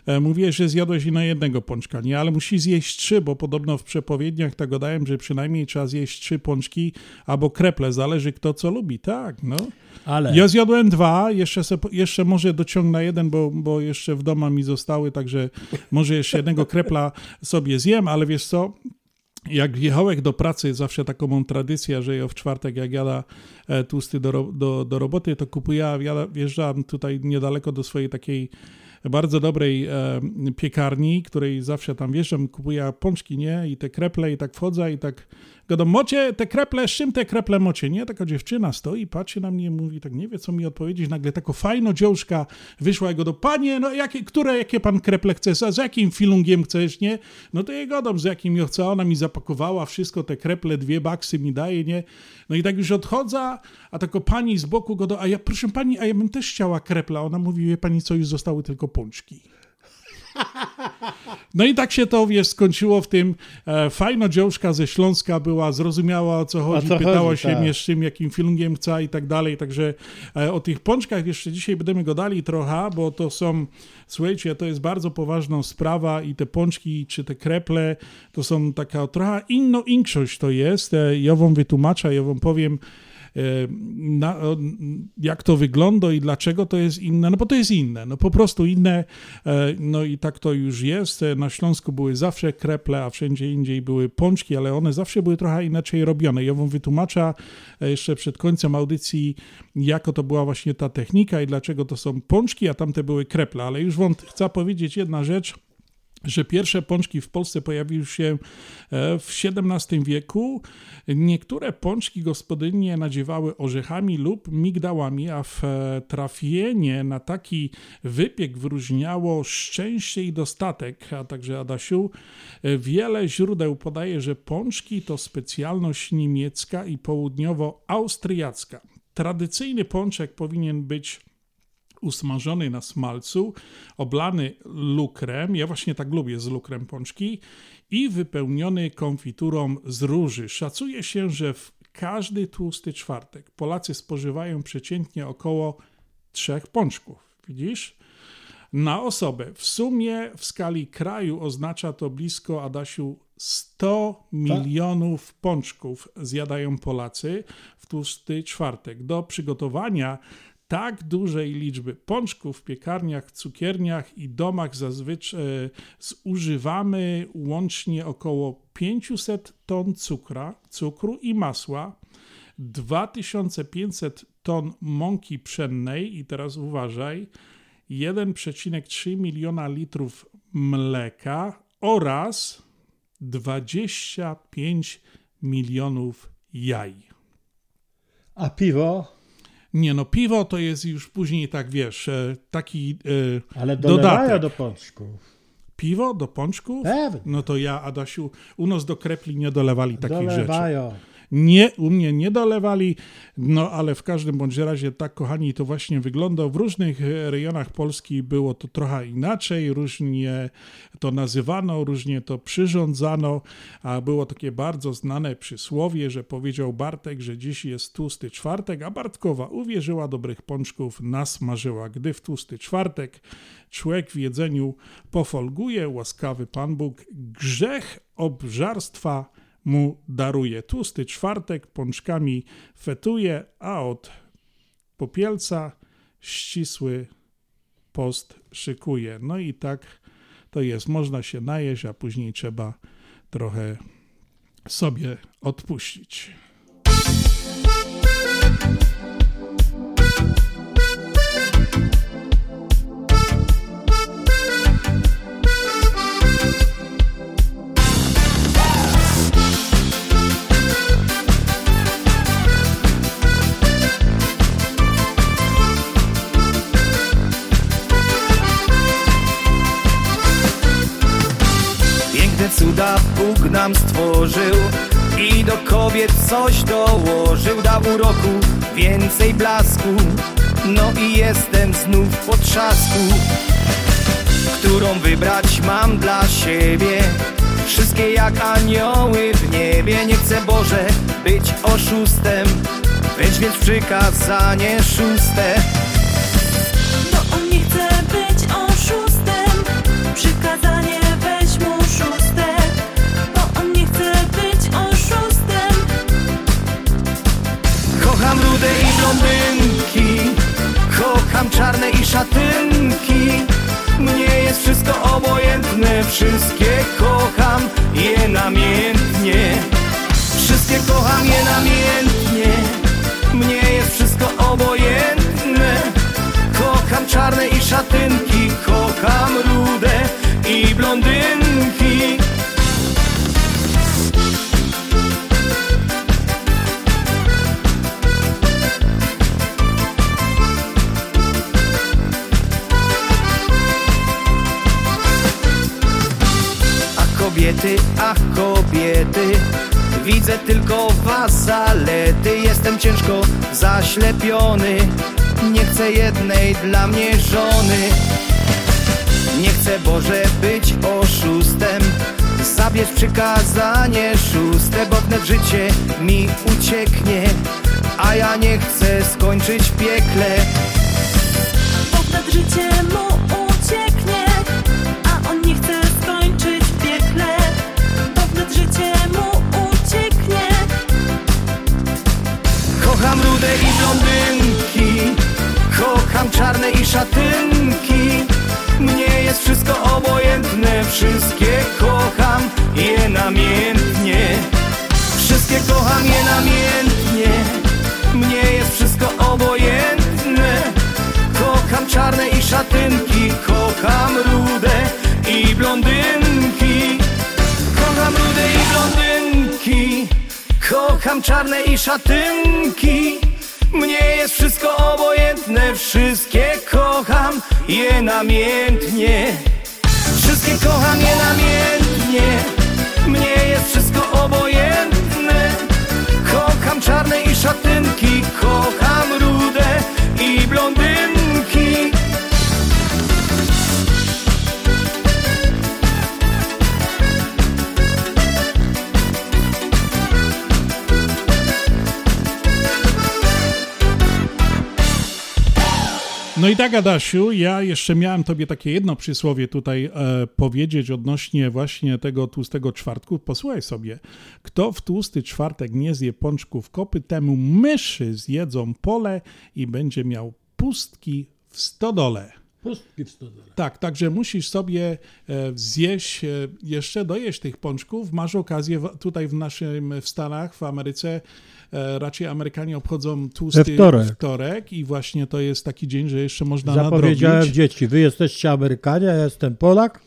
E, mówię, że zjadłeś i na jednego pączka, nie? Ale musisz zjeść trzy, bo podobno w przepowiedniach tak gadałem, że przynajmniej trzeba zjeść trzy pączki albo kreple, zależy kto co lubi, tak, no. Ale- Ja zjadłem dwa, jeszcze, se, jeszcze może dociągnę jeden, bo, bo jeszcze w domu mi zostały, także może jeszcze jednego krepla sobie zjem, ale wiesz co, jak jechałem do pracy, zawsze taką mam tradycję, że ja w czwartek jak jada e, tłusty do, do, do roboty, to kupuję, jada, wjeżdżam tutaj niedaleko do swojej takiej bardzo dobrej piekarni, której zawsze tam wjeżdżam, kupuję pączki, nie? I te kreple i tak wchodzę i tak gadam, mocie te kreple, z czym te kreple mocie, nie? Taka dziewczyna stoi, patrzy na mnie mówi, tak nie wie co mi odpowiedzieć, nagle taka fajno dziążka wyszła i go do, panie, no jakie, które, jakie pan kreple chcesz, a z jakim filungiem chcesz, nie? No to jej gadam, z jakim ja chcę, ona mi zapakowała wszystko, te kreple, dwie baksy mi daje, nie? No i tak już odchodzę, a tako pani z boku go do, a ja, proszę pani, a ja bym też chciała krepla, ona mówi, wie pani co, już zostały tylko pączki. No i tak się to, wiesz, skończyło w tym. E, fajno dziążka ze Śląska była, zrozumiała o co chodzi, co pytała chodzi, się tak. mnie z czym, jakim filmiem chce i tak dalej. Także e, o tych pączkach jeszcze dzisiaj będziemy gadali trochę, bo to są, słuchajcie, to jest bardzo poważna sprawa i te pączki, czy te kreple, to są taka trochę inną większość to jest. E, ja wam wytłumaczę, ja wam powiem, na, jak to wygląda i dlaczego to jest inne, no bo to jest inne, no po prostu inne, e, no i tak to już jest. Na Śląsku były zawsze kreple, a wszędzie indziej były pączki, ale one zawsze były trochę inaczej robione. Ja wam wytłumaczę e, jeszcze przed końcem audycji, jako to była właśnie ta technika i dlaczego to są pączki, a tamte były kreple, ale już wam chcę powiedzieć jedna rzecz, że pierwsze pączki w Polsce pojawiły się e, w XVII wieku. Niektóre pączki gospodynie nadziewały orzechami lub migdałami, a w e, trafienie na taki wypiek wyróżniało szczęście i dostatek. A także Adasiu, e, wiele źródeł podaje, że pączki to specjalność niemiecka i południowo-austriacka. Tradycyjny pączek powinien być usmażony na smalcu, oblany lukrem, ja właśnie tak lubię z lukrem pączki, i wypełniony konfiturą z róży. Szacuje się, że w każdy tłusty czwartek Polacy spożywają przeciętnie około trzech pączków. Widzisz? Na osobę. W sumie w skali kraju oznacza to blisko, Adasiu, 100 milionów pączków zjadają Polacy w tłusty czwartek. Do przygotowania tak dużej liczby pączków w piekarniach, cukierniach i domach zazwyczaj e, zużywamy łącznie około 500 ton cukra, cukru i masła, 2500 ton mąki pszennej i teraz uważaj, 1,3 miliona litrów mleka oraz 25 milionów jaj. A piwo? Nie no, piwo to jest już później tak, wiesz, e, taki e, Ale dodatek. do pączków. Piwo do pączków? Pewnie. No to ja, Adasiu, u nas do krepli nie dolewali takich Dolewają. rzeczy. Nie, u mnie nie dolewali, no ale w każdym bądź razie tak, kochani, to właśnie wygląda. W różnych e, rejonach Polski było to trochę inaczej, różnie to nazywano, różnie to przyrządzano, a było takie bardzo znane przysłowie, że powiedział Bartek, że dziś jest tłusty czwartek, a Bartkowa uwierzyła dobrych pączków, nasmażyła. Gdy w tłusty czwartek człowiek w jedzeniu pofolguje, łaskawy Pan Bóg grzech obżarstwa mu daruje. Tłusty czwartek pączkami fetuje, a od popielca ścisły post szykuje. No i tak to jest. Można się najeść, a później trzeba trochę sobie odpuścić. Cuda Bóg nam stworzył I do kobiet coś dołożył. Dał uroku więcej blasku No i jestem znów po trzasku Którą wybrać mam dla siebie. Wszystkie jak anioły w niebie Nie chcę Boże być oszustem Weź więc przykazanie szóste rude i blondynki Kocham czarne i szatynki. Mnie jest wszystko obojętne. Wszystkie kocham je namiętnie Wszystkie kocham je namiętnie Mnie jest wszystko obojętne. Kocham czarne i szatynki. Kocham rude i blondynki kobiety, ach kobiety. Widzę tylko was zalety. Jestem ciężko zaślepiony. Nie chcę jednej dla mnie żony. Nie chcę Boże być oszustem. Zabierz przykazanie szóste Bo wnet życie mi ucieknie A ja nie chcę skończyć w piekle. Bo wtedy życie mu ucieknie Kocham rude i blondynki Kocham czarne i szatynki. Mnie jest wszystko obojętne Wszystkie kocham je namiętnie Wszystkie kocham je namiętnie Mnie jest wszystko obojętne. Kocham czarne i szatynki Kocham rude i blondynki. Kocham rude i blondynki. Kocham czarne i szatynki. Mnie jest wszystko obojętne Wszystkie kocham je namiętnie Wszystkie kocham je namiętnie Mnie jest wszystko obojętne. Kocham czarne i szatynki Kocham No i tak, Adasiu, ja jeszcze miałem tobie takie jedno przysłowie tutaj e, powiedzieć odnośnie właśnie tego tłustego czwartku. Posłuchaj sobie. Kto w tłusty czwartek nie zje pączków kopy, temu myszy zjedzą pole i będzie miał pustki w stodole. Pustki w stodole. Tak, także musisz sobie e, zjeść, e, jeszcze dojeść tych pączków. Masz okazję tutaj w naszym, w Stanach, w Ameryce, raczej Amerykanie obchodzą tłusty We wtorek. wtorek i właśnie to jest taki dzień, że jeszcze można Zapowiedziałem nadrobić. dzieci, wy jesteście Amerykanie, ja jestem Polak,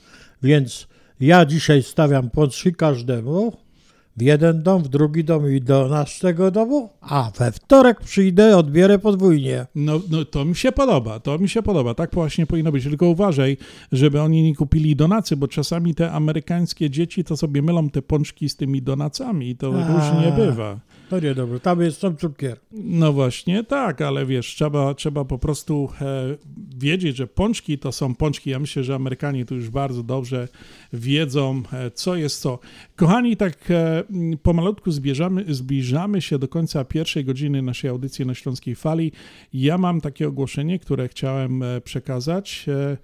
więc ja dzisiaj stawiam pączki każdemu w jeden dom, w drugi dom i do naszego domu, a we wtorek przyjdę, odbierę podwójnie. No, no to mi się podoba, to mi się podoba, tak właśnie powinno być, tylko uważaj, żeby oni nie kupili donacy, bo czasami te amerykańskie dzieci to sobie mylą te pączki z tymi donacami i to A. różnie bywa. To niedobre, tam jest sam cukier. No właśnie, tak, ale wiesz, trzeba, trzeba po prostu e, wiedzieć, że pączki to są pączki. Ja myślę, że Amerykanie tu już bardzo dobrze wiedzą, e, co jest co. Kochani, tak e, pomalutku zbierzamy, zbliżamy się do końca pierwszej godziny naszej audycji na Śląskiej Fali. Ja mam takie ogłoszenie, które chciałem e, przekazać. E,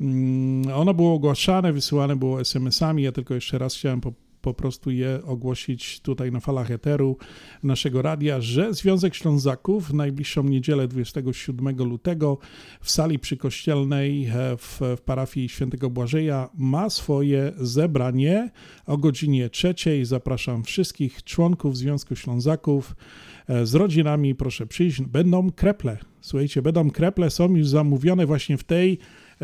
mm, ono było ogłaszane, wysyłane było SMS-ami. Ja tylko jeszcze raz chciałem po, po prostu je ogłosić tutaj na falach eteru naszego radia, że Związek Ślązaków w najbliższą niedzielę 27 lutego w sali przykościelnej e, w, w parafii świętego Błażeja ma swoje zebranie o godzinie trzeciej. Zapraszam wszystkich członków Związku Ślązaków e, z rodzinami, proszę przyjść. Będą kreple. Słuchajcie, będą kreple, są już zamówione właśnie w tej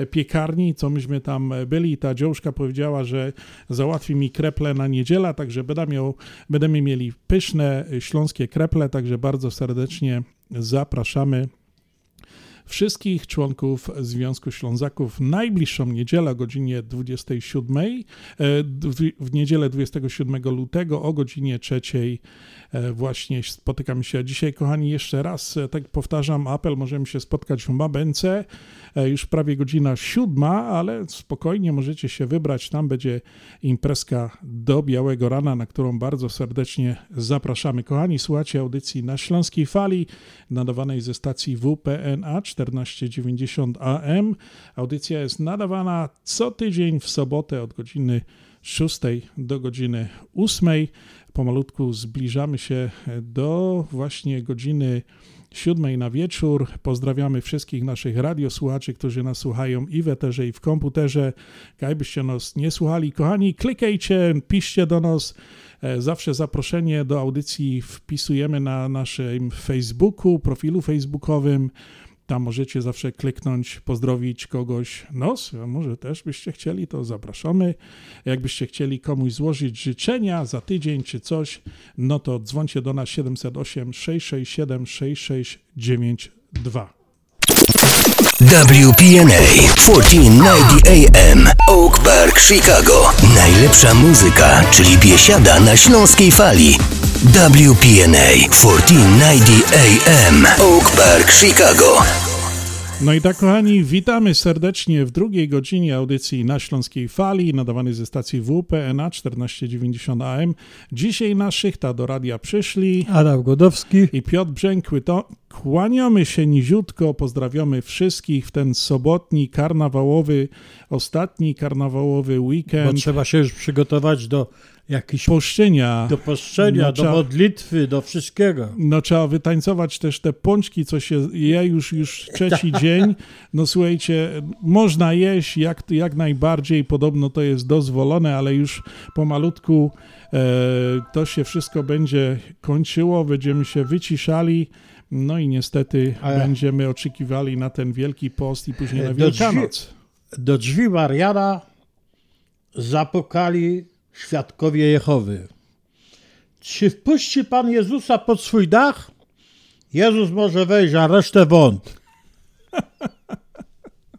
piekarni, co myśmy tam e, byli. Ta dziążka powiedziała, że załatwi mi kreple na niedzielę, także będziemy mieli pyszne e, śląskie kreple, także bardzo serdecznie zapraszamy wszystkich członków Związku Ślązaków najbliższą niedzielę o godzinie 27, e, dw- w niedzielę 27 lutego o godzinie 3 e, właśnie spotykamy się. A dzisiaj, kochani, jeszcze raz, e, tak powtarzam, apel, możemy się spotkać w Mabence, e, już prawie godzina siódma, ale spokojnie możecie się wybrać, tam będzie imprezka do białego rana, na którą bardzo serdecznie zapraszamy. Kochani, słuchacie audycji na Śląskiej Fali, nadawanej ze stacji WPNA 1490 AM. Audycja jest nadawana co tydzień w sobotę od godziny 6 do godziny 8. Pomalutku zbliżamy się do właśnie godziny siódmej na wieczór. Pozdrawiamy wszystkich naszych radiosłuchaczy, którzy nas słuchają i w eterze, i w komputerze. Jakbyście nas nie słuchali, kochani, klikajcie, piszcie do nas. E, Zawsze zaproszenie do audycji wpisujemy na naszym Facebooku, profilu facebookowym. Tam możecie zawsze kliknąć, pozdrowić kogoś nos, a może też byście chcieli, to zapraszamy. Jakbyście chcieli komuś złożyć życzenia za tydzień czy coś, no to dzwońcie do nas 708 667 6692. WPNA 1490 AM Oak Park, Chicago. Najlepsza muzyka, czyli biesiada na śląskiej fali. WPNA 1490 AM Oak Park, Chicago. No i tak, kochani, witamy serdecznie w drugiej godzinie audycji na Śląskiej Fali, nadawanej ze stacji WPNA 1490 AM. Dzisiaj na szychta do radia przyszli Adam Godowski i Piotr Brzękły to kłaniamy się niziutko, pozdrawiamy wszystkich w ten sobotni, karnawałowy, ostatni karnawałowy weekend. Bo trzeba się już przygotować do jakichś... Poszczenia. Do poszczenia, No, do trzeba- modlitwy, do wszystkiego. No trzeba wytańcować też te pączki, co się je już, już trzeci dzień. No słuchajcie, można jeść jak, jak najbardziej, podobno to jest dozwolone, ale już pomalutku e, to się wszystko będzie kończyło, będziemy się wyciszali. No i niestety będziemy oczekiwali na ten Wielki Post i później na Do drzwi, Wielkanoc. do drzwi Mariana zapukali świadkowie Jehowy. Czy wpuści Pan Jezusa pod swój dach? Jezus może wejść, a resztę wąt.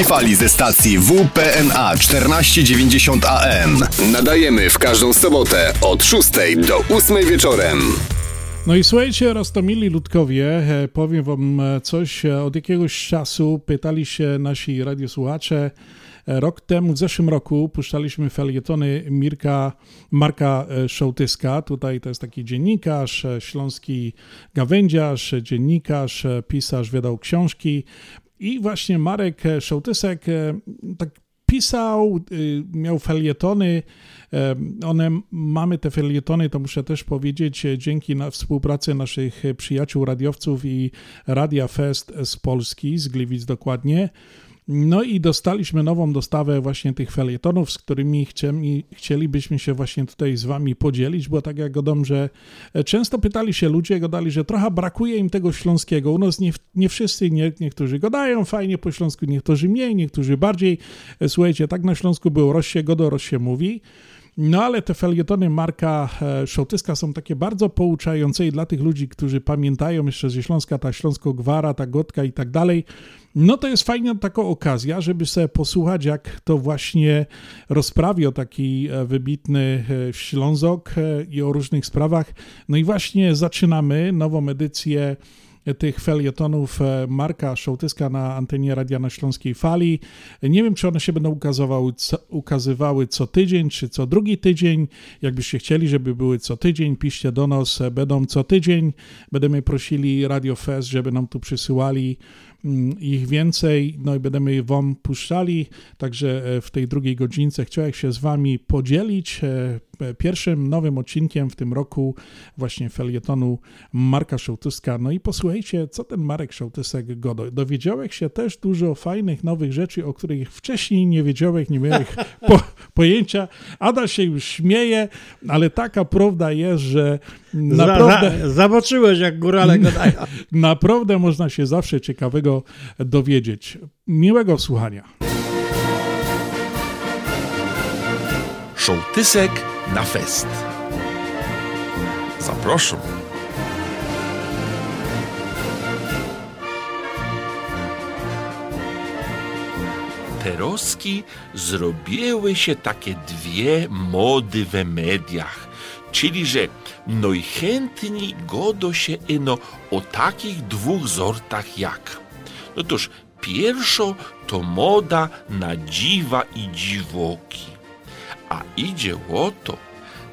Śląskiej Fali ze stacji WPNA 1490 AM. Nadajemy w każdą sobotę od 6 do 8 wieczorem. No i słuchajcie, Rostomili Ludkowie, e, powiem wam e, coś. E, Od jakiegoś czasu pytali się nasi radiosłuchacze, Rok temu, w zeszłym roku, puszczaliśmy felietony Mirka, Marka Szołtyska. Tutaj to jest taki dziennikarz, śląski gawędziarz, dziennikarz, pisarz, wydał książki. I właśnie Marek e, Szołtysek e, tak pisał, y, miał felietony. Em, One, mamy te felietony, to muszę też powiedzieć, e, dzięki na współpracy naszych e, przyjaciół radiowców i Radia Fest z Polski, z Gliwic dokładnie. No i dostaliśmy nową dostawę właśnie tych felietonów, z którymi chcieli, chcielibyśmy się właśnie tutaj z wami podzielić, bo tak jak godam, że e, często pytali się ludzie, gadali, że trochę brakuje im tego śląskiego. U nas nie, nie wszyscy, nie, niektórzy gadają fajnie po śląsku, niektórzy mniej, niektórzy bardziej. E, Słuchajcie, tak na Śląsku było, się godo, się mówi. No ale te felietony Marka e, Szołtyska są takie bardzo pouczające i dla tych ludzi, którzy pamiętają jeszcze ze Śląska, ta Śląsko-Gwara, ta Gotka i tak dalej, no to jest fajna taka okazja, żeby sobie posłuchać, jak to właśnie rozprawiał taki e, wybitny e, Ślązok e, i o różnych sprawach. No i właśnie zaczynamy nową edycję tych felietonów Marka Szołtyska na antenie Radia na Śląskiej Fali. Nie wiem, czy one się będą ukazywały co, ukazywały co tydzień, czy co drugi tydzień. Jakbyście chcieli, żeby były co tydzień, piszcie do nas, będą co tydzień. Będziemy prosili Radio Fest, żeby nam tu przysyłali ich więcej, no i będziemy wam puszczali, także e, w tej drugiej godzince chciałem się z wami podzielić e, pierwszym nowym odcinkiem w tym roku właśnie felietonu Marka Szołtyska. No i posłuchajcie, co ten Marek Szołtysek godo. Dowiedziałeś się też dużo fajnych, nowych rzeczy, o których wcześniej nie wiedziałeś, nie miałeś po, pojęcia. Ada się już śmieje, ale taka prawda jest, że naprawdę... Za, za, zobaczyłeś, jak górale gadają. Naprawdę można się zawsze ciekawego dowiedzieć. Miłego słuchania. Szołtysek na fest. Zapraszam. Teroski zrobiły się takie dwie mody we mediach, czyli że najchętniej godo się ino o takich dwóch zortach jak. Otóż pierwszo to moda na dziwa i dziwoki. A idzie o to,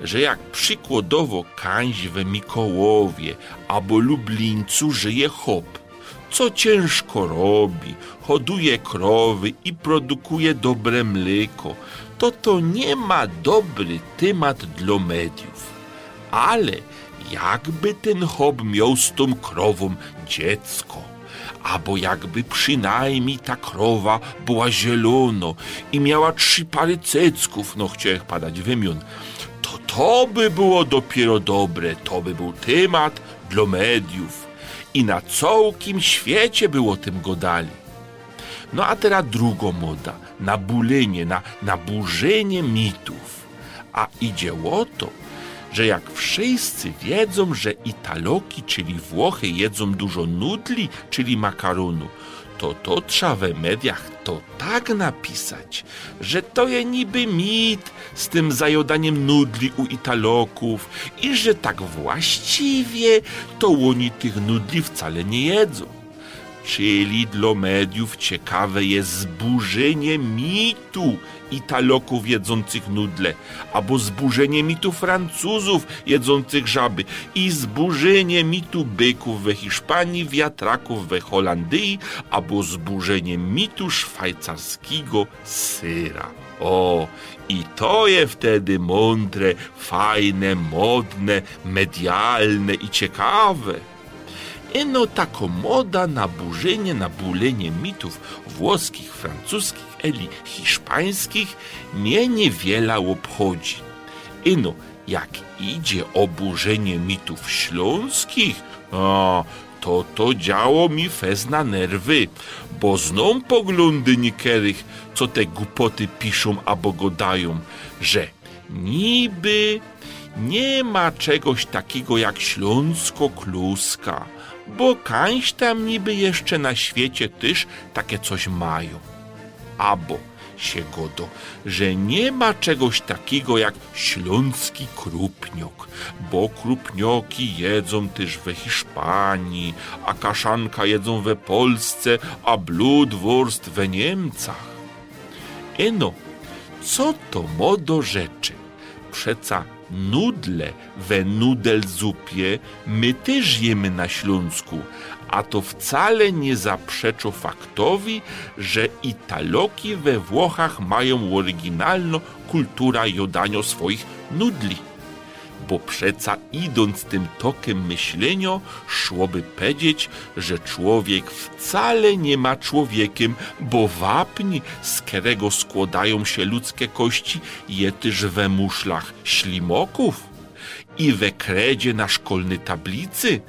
że jak przykładowo kańź we Mikołowie albo Lublińcu żyje hop, co ciężko robi, hoduje krowy i produkuje dobre mleko, to to nie ma dobry temat dla mediów. Ale jakby ten hop miał z tą krową dziecko, albo jakby przynajmniej ta krowa była zielono i miała trzy pary cycków, no chciałem padać wymion, to to by było dopiero dobre, to by był temat dla mediów i na całym świecie było tym godali. No a teraz druga moda, na bulenie, na, na burzenie mitów. A idzie o to, że jak wszyscy wiedzą, że Italoki, czyli Włochy, jedzą dużo nudli, czyli makaronu, to to trzeba we mediach to tak napisać, że to je niby mit z tym zajodaniem nudli u Italoków i że tak właściwie to oni tych nudli wcale nie jedzą. Czyli dla mediów ciekawe jest zburzenie mitu Italoków jedzących nudle, albo zburzenie mitu Francuzów jedzących żaby i zburzenie mitu byków we Hiszpanii, wiatraków we Holandii, albo zburzenie mitu szwajcarskiego syra. O, i to je wtedy mądre, fajne, modne, medialne i ciekawe. Eno tako moda na burzenie, na bulenie mitów włoskich, francuskich, eli hiszpańskich mnie niewiele obchodzi. Eno, jak idzie o burzenie mitów śląskich, a, to to działo mi fez na nerwy, bo zną poglądy niekierych, co te głupoty piszą albo godają, że niby nie ma czegoś takiego jak śląsko-kluska, bo kańś tam niby jeszcze na świecie też takie coś mają. Albo się godo, że nie ma czegoś takiego jak śląski krupniok, bo krupnioki jedzą też we Hiszpanii, a kaszanka jedzą we Polsce, a bludwurst we Niemcach. Eno, co to modo rzeczy? Przeca nudle we nudelzupie my też jemy na Śląsku, a to wcale nie zaprzeczo faktowi, że Italoki we Włochach mają oryginalną kultura jodania swoich nudli. Bo przeca idąc tym tokiem myślenia, szłoby powiedzieć, że człowiek wcale nie ma człowiekiem, bo wapń, z którego składają się ludzkie kości, je też we muszlach ślimoków i we kredzie na szkolnej tablicy.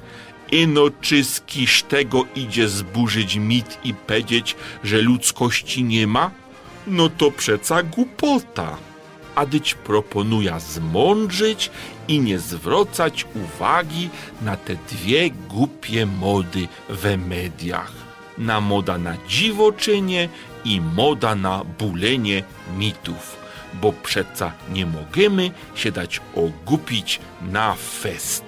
Ino czy z kisz tego idzie zburzyć mit i powiedzieć, że ludzkości nie ma? No to przeca głupota. A dyć proponuje zmądrzyć i nie zwracać uwagi na te dwie głupie mody we mediach. Na moda na dziwoczynie i moda na bulenie mitów. Bo przeca nie możemy się dać ogupić na fest.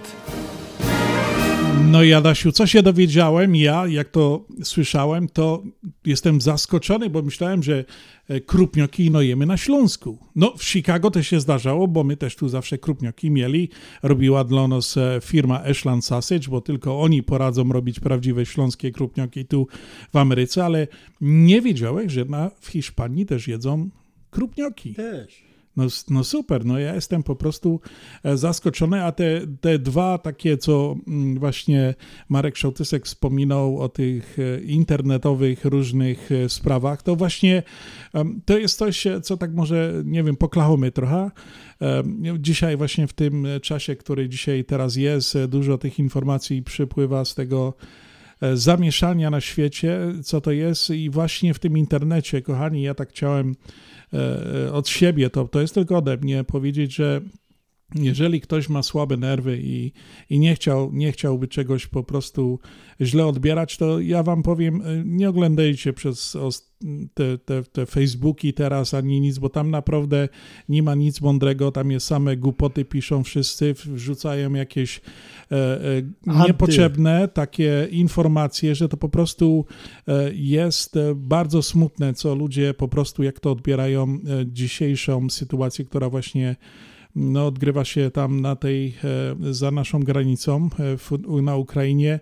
No Jadasiu, co się dowiedziałem, ja jak to słyszałem, to jestem zaskoczony, bo myślałem, że e, krupnioki jemy na Śląsku. No w Chicago to się zdarzało, bo my też tu zawsze krupnioki mieli. Robiła dla nas e, firma Ashland Sausage, bo tylko oni poradzą robić prawdziwe śląskie krupnioki tu w Ameryce, ale nie wiedziałem, że na, w Hiszpanii też jedzą krupnioki. Też. No, no super, no ja jestem po prostu e, zaskoczony, a te, te dwa takie, co mm, właśnie Marek Szołtysek wspominał o tych e, internetowych różnych e, sprawach, to właśnie to jest coś, co tak może, nie wiem, poklachamy trochę. Em, Dzisiaj właśnie w tym czasie, który dzisiaj teraz jest, dużo tych informacji przypływa z tego zamieszania na świecie, co to jest i właśnie w tym internecie, kochani, ja tak chciałem od siebie, to, to jest tylko ode mnie, powiedzieć, że jeżeli ktoś ma słabe nerwy i, i nie, chciał, nie chciałby czegoś po prostu źle odbierać, to ja wam powiem, e, nie oglądajcie przez te, te, te Facebooki teraz ani nic, bo tam naprawdę nie ma nic mądrego, tam jest same głupoty, piszą wszyscy, wrzucają jakieś e, e, niepotrzebne takie informacje, że to po prostu e, jest e, bardzo smutne, co ludzie po prostu jak to odbierają e, dzisiejszą sytuację, która właśnie no, odgrywa się tam na tej, e, za naszą granicą e, w, na Ukrainie.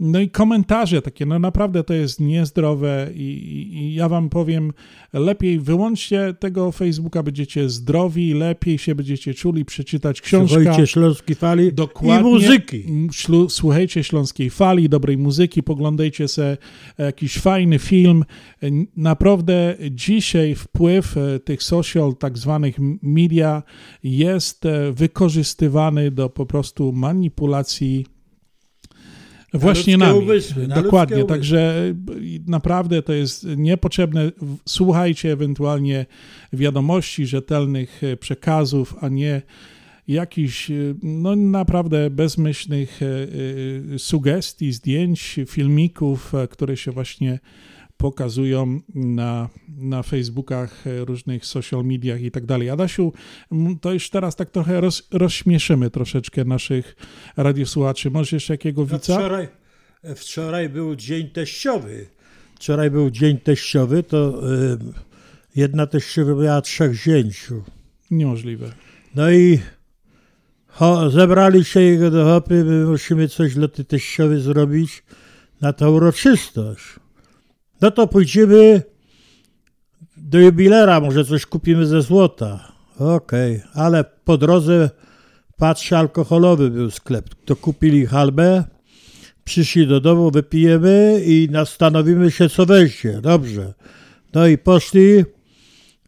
No i komentarze takie, no naprawdę to jest niezdrowe i, i, i ja wam powiem, lepiej wyłączcie tego Facebooka, będziecie zdrowi, lepiej się będziecie czuli, przeczytać książkę. Słuchajcie Śląskiej Fali Dokładnie. i muzyki. Ślu- Słuchajcie Śląskiej Fali, dobrej muzyki, poglądajcie se jakiś fajny film. Naprawdę dzisiaj wpływ e, tych social, tak zwanych media jest e, wykorzystywany do po prostu manipulacji Właśnie ludzkie nami. umysły, na Dokładnie, także y, naprawdę to jest niepotrzebne. Słuchajcie ewentualnie wiadomości, rzetelnych y, przekazów, a nie jakichś y, no naprawdę bezmyślnych sugestii, zdjęć, filmików, które się właśnie pokazują na, na Facebookach, e, różnych social mediach i tak dalej. Adasiu, to już teraz tak trochę roz, rozśmieszymy troszeczkę naszych radiosłuchaczy. Może jeszcze jakiego No wica? wczoraj, wczoraj był dzień teściowy. Wczoraj był dzień teściowy, to y, jedna teściowa miała trzech zięciu. Niemożliwe. No i ho, zebrali się jego do hopy, my musimy coś dla tej teściowej zrobić na tę uroczystość. No to pójdziemy do jubilera, może coś kupimy ze złota. Okej, ale po drodze patrzę, alkoholowy był sklep. To kupili halbę, przyszli do domu, wypijemy i nastanowimy się, co weźcie. Dobrze. No i poszli,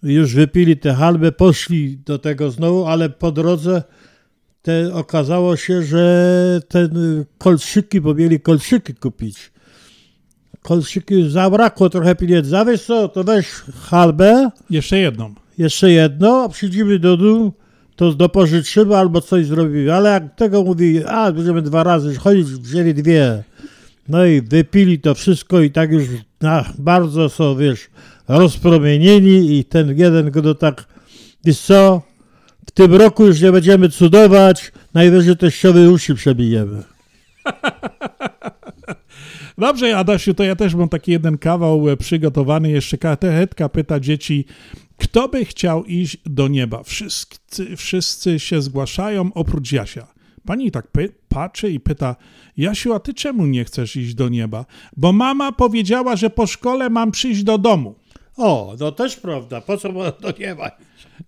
już wypili tę halbę, poszli do tego znowu, ale po drodze te, okazało się, że ten y, kolczyki, bo mieli kolczyki kupić. Kolczyki zabrakło trochę pieniędzy. A wiesz co, to weź halbę. Jeszcze jedną. Jeszcze jedno, a przyjdziemy do domu, to dopożyczymy albo coś zrobimy. Ale jak tego mówi, a będziemy dwa razy chodzić, wzięli dwie. No i wypili to wszystko i tak już na, bardzo są, wiesz, rozpromienieni i ten jeden go do tak, wiesz co, w tym roku już nie będziemy cudować, najwyżej teściowy uszy przebijemy. Dobrze, Adasiu, to ja też mam taki jeden kawał e, przygotowany. Jeszcze katechetka pyta dzieci, kto by chciał iść do nieba? Wszyscy, wszyscy się zgłaszają, oprócz Jasia. Pani tak py- patrzy i pyta, Jasiu, a ty czemu nie chcesz iść do nieba? Bo mama powiedziała, że po szkole mam przyjść do domu. O, no też prawda, po co ma do nieba?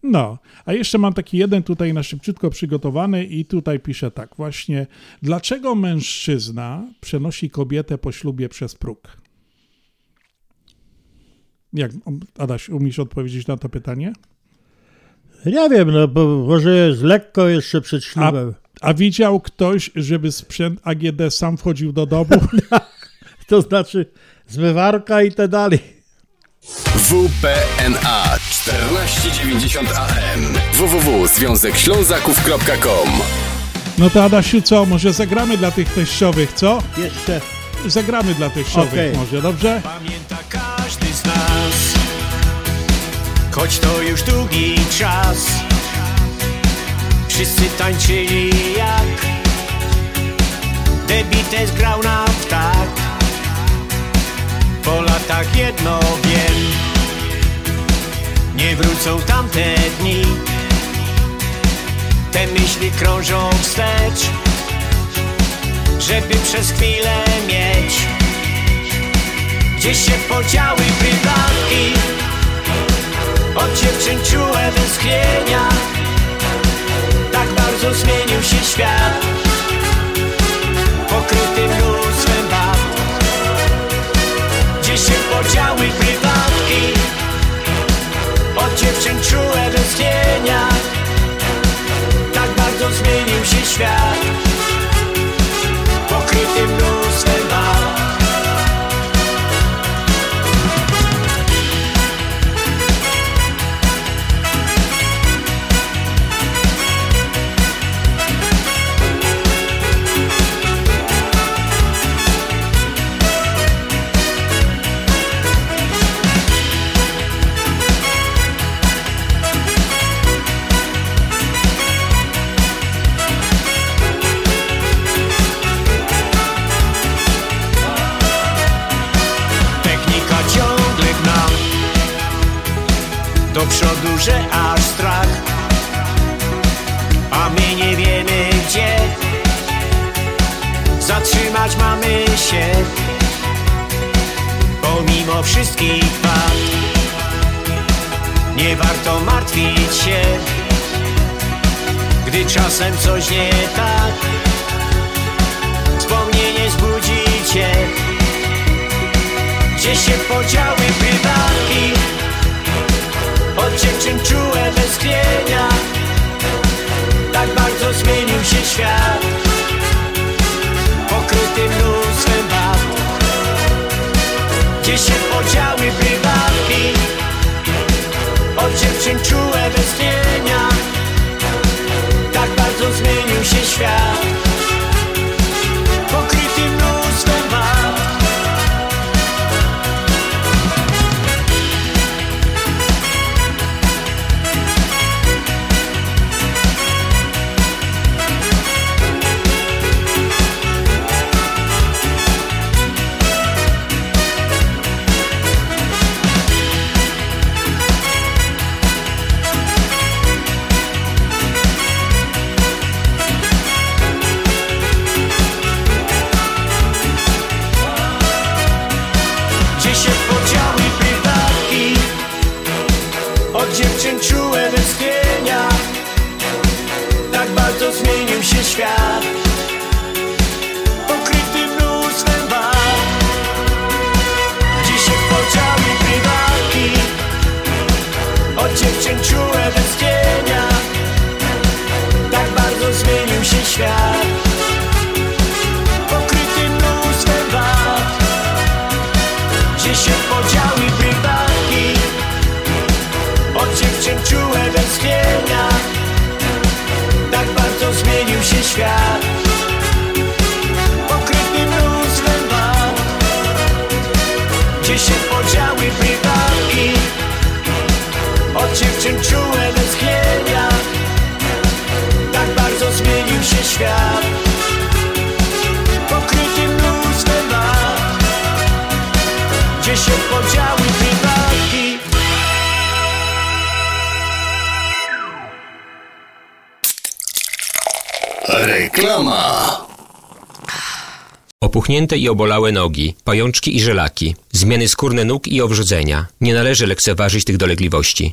No, a jeszcze mam taki jeden tutaj na szybciutko przygotowany i tutaj piszę tak właśnie. Dlaczego mężczyzna przenosi kobietę po ślubie przez próg? Jak, Adaś, umiesz odpowiedzieć na to pytanie? Nie wiem, no bo może jest lekko jeszcze przed A, ślubem. a widział ktoś, żeby sprzęt AGD sam wchodził do domu? To znaczy zmywarka i te dalej. WPNA 1490 AM www.związekślązaków.com No to Adasiu, co? Może zagramy dla tych teściowych, co? Jeszcze. Zagramy dla teściowych Okej. może, dobrze? Pamięta każdy z nas Choć to już długi czas Wszyscy tańczyli jak Debites grał tak Po latach jedno wiem. Nie wrócą tamte dni. Te myśli krążą wstecz Żeby przez chwilę mieć. Gdzieś się podziały brylanki Od dziewczyn czułe westchnienia Tak bardzo zmienił się świat. Pokryty mnóstwem Podziały brylanki Od dziewczyn czułe westchnienia przodu, że aż strach. A my nie wiemy gdzie Zatrzymać mamy się Pomimo wszystkich wad Nie warto martwić się Gdy czasem coś nie tak. Wspomnienie zbudzi cię gdzie się podziały prywatki Od dziewczyn czułe westchnienia Tak bardzo zmienił się świat. Pokryty mnóstwem wad. Gdzie się podziały prywatki. Od dziewczyn czułe westchnienia Tak bardzo zmienił się świat świat dziewczyn czułe westchnienia Tak bardzo zmienił się świat Pokryty mnóstwem lat Gdzie się podziały prywatki Reklama. Opuchnięte i obolałe nogi, pajączki i żelaki, zmiany skórne nóg i owrzodzenia. Nie należy lekceważyć tych dolegliwości.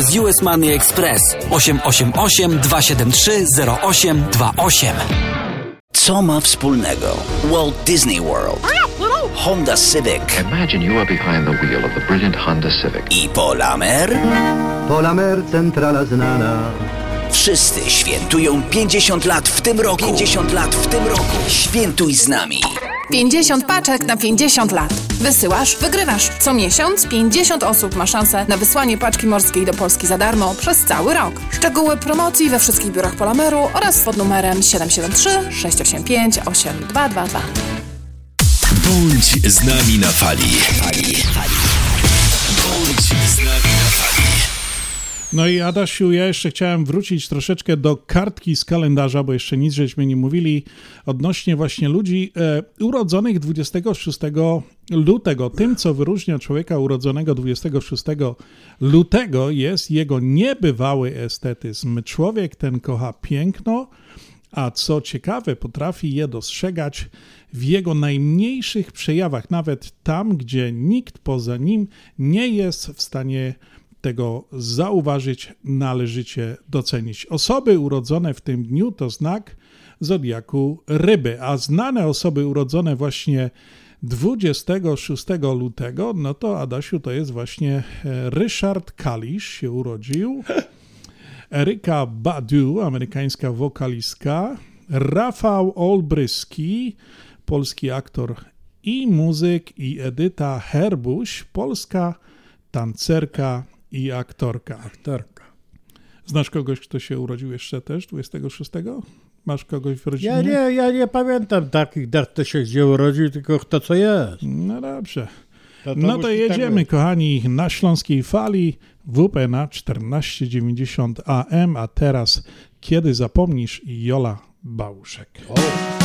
US Money Express 888 273 0828. Co ma wspólnego Walt Disney World, Honda Civic Imagine you are behind the wheel of the brilliant Honda Civic. i Polamer? Polamer centrala znana. Wszyscy świętują 50 lat w tym roku. 50 lat w tym roku. Świętuj z nami. 50 paczek na 50 lat. Wysyłasz, wygrywasz. Co miesiąc 50 osób ma szansę na wysłanie paczki morskiej do Polski za darmo przez cały rok. Szczegóły promocji we wszystkich biurach Polameru oraz pod numerem 773 685 8222. Bądź z nami na fali. Bądź z nami na fali. No i Adasiu, ja jeszcze chciałem wrócić troszeczkę do kartki z kalendarza, bo jeszcze nic żeśmy nie mówili odnośnie właśnie ludzi e, urodzonych 26 lutego. Tym, co wyróżnia człowieka urodzonego 26 lutego jest jego niebywały estetyzm. Człowiek ten kocha piękno, a co ciekawe, potrafi je dostrzegać w jego najmniejszych przejawach, nawet tam, gdzie nikt poza nim nie jest w stanie tego zauważyć, należycie docenić. Osoby urodzone w tym dniu to znak zodiaku ryby, a znane osoby urodzone właśnie 26 lutego, no to Adasiu to jest właśnie e, Ryszard Kalisz się urodził, Eryka Badu, amerykańska wokalistka, Rafał Olbryski, polski aktor i muzyk, i Edyta Herbuś, polska tancerka i aktorka. Aktorka. Znasz kogoś, kto się urodził jeszcze też 26? Masz kogoś w rodzinie? Ja nie, ja nie pamiętam takich dat, kto się gdzie urodził, tylko kto co jest. No dobrze. To- to no to tak jedziemy, być. kochani, na Śląskiej Fali WP na 1490 AM, a teraz Kiedy zapomnisz Jola Bałuszek. Kiedy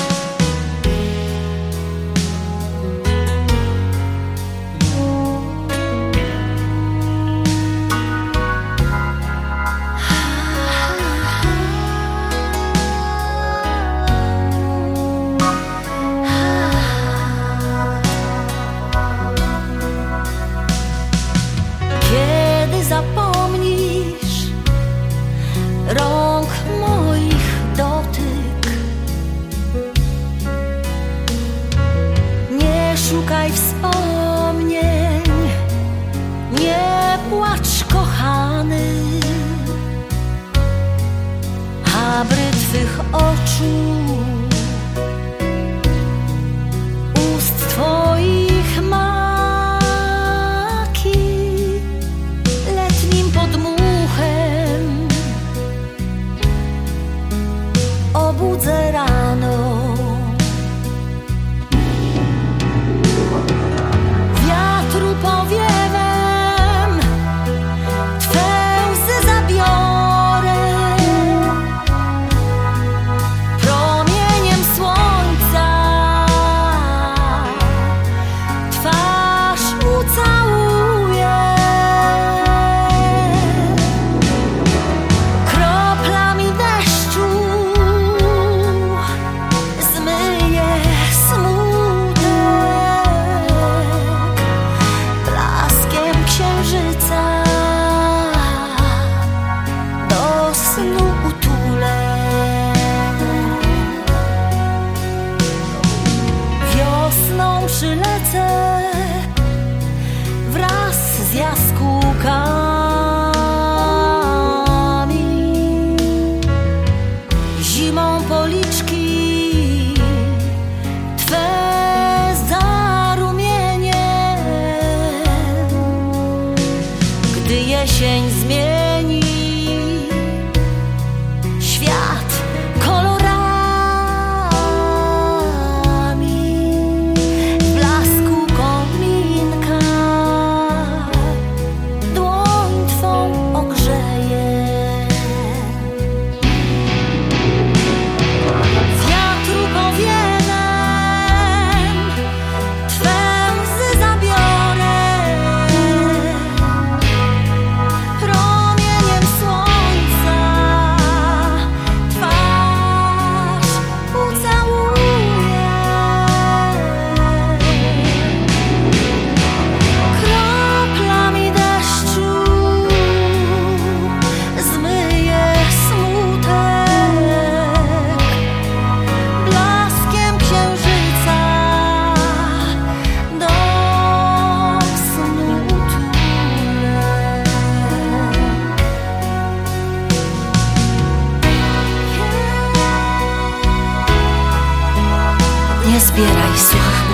Nie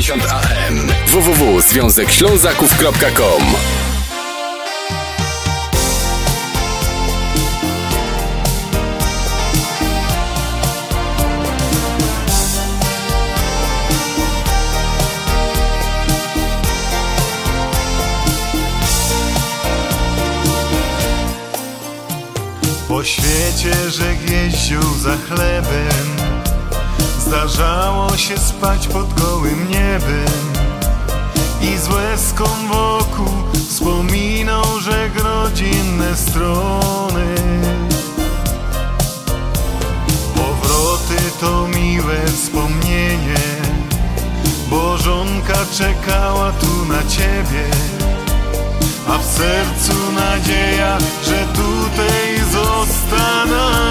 1490 AM www.związekślązaków.com Po świecie, że jeździł za chlebem Zdarzało się spać pod gołym niebem I z łezką wokół wspominał, że rodzinne strony. Powroty to miłe wspomnienie Bo żonka czekała tu na ciebie a w sercu nadzieja, że tutaj zostanę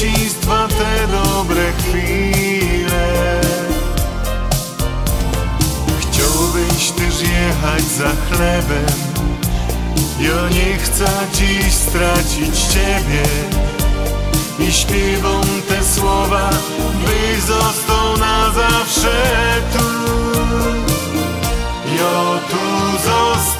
dzieciństwa te dobre chwile. Chciałbyś też jechać za chlebem. Ja nie chcę dziś stracić ciebie. I śpiewam te słowa Byś został na zawsze tu. Ja tu zostanę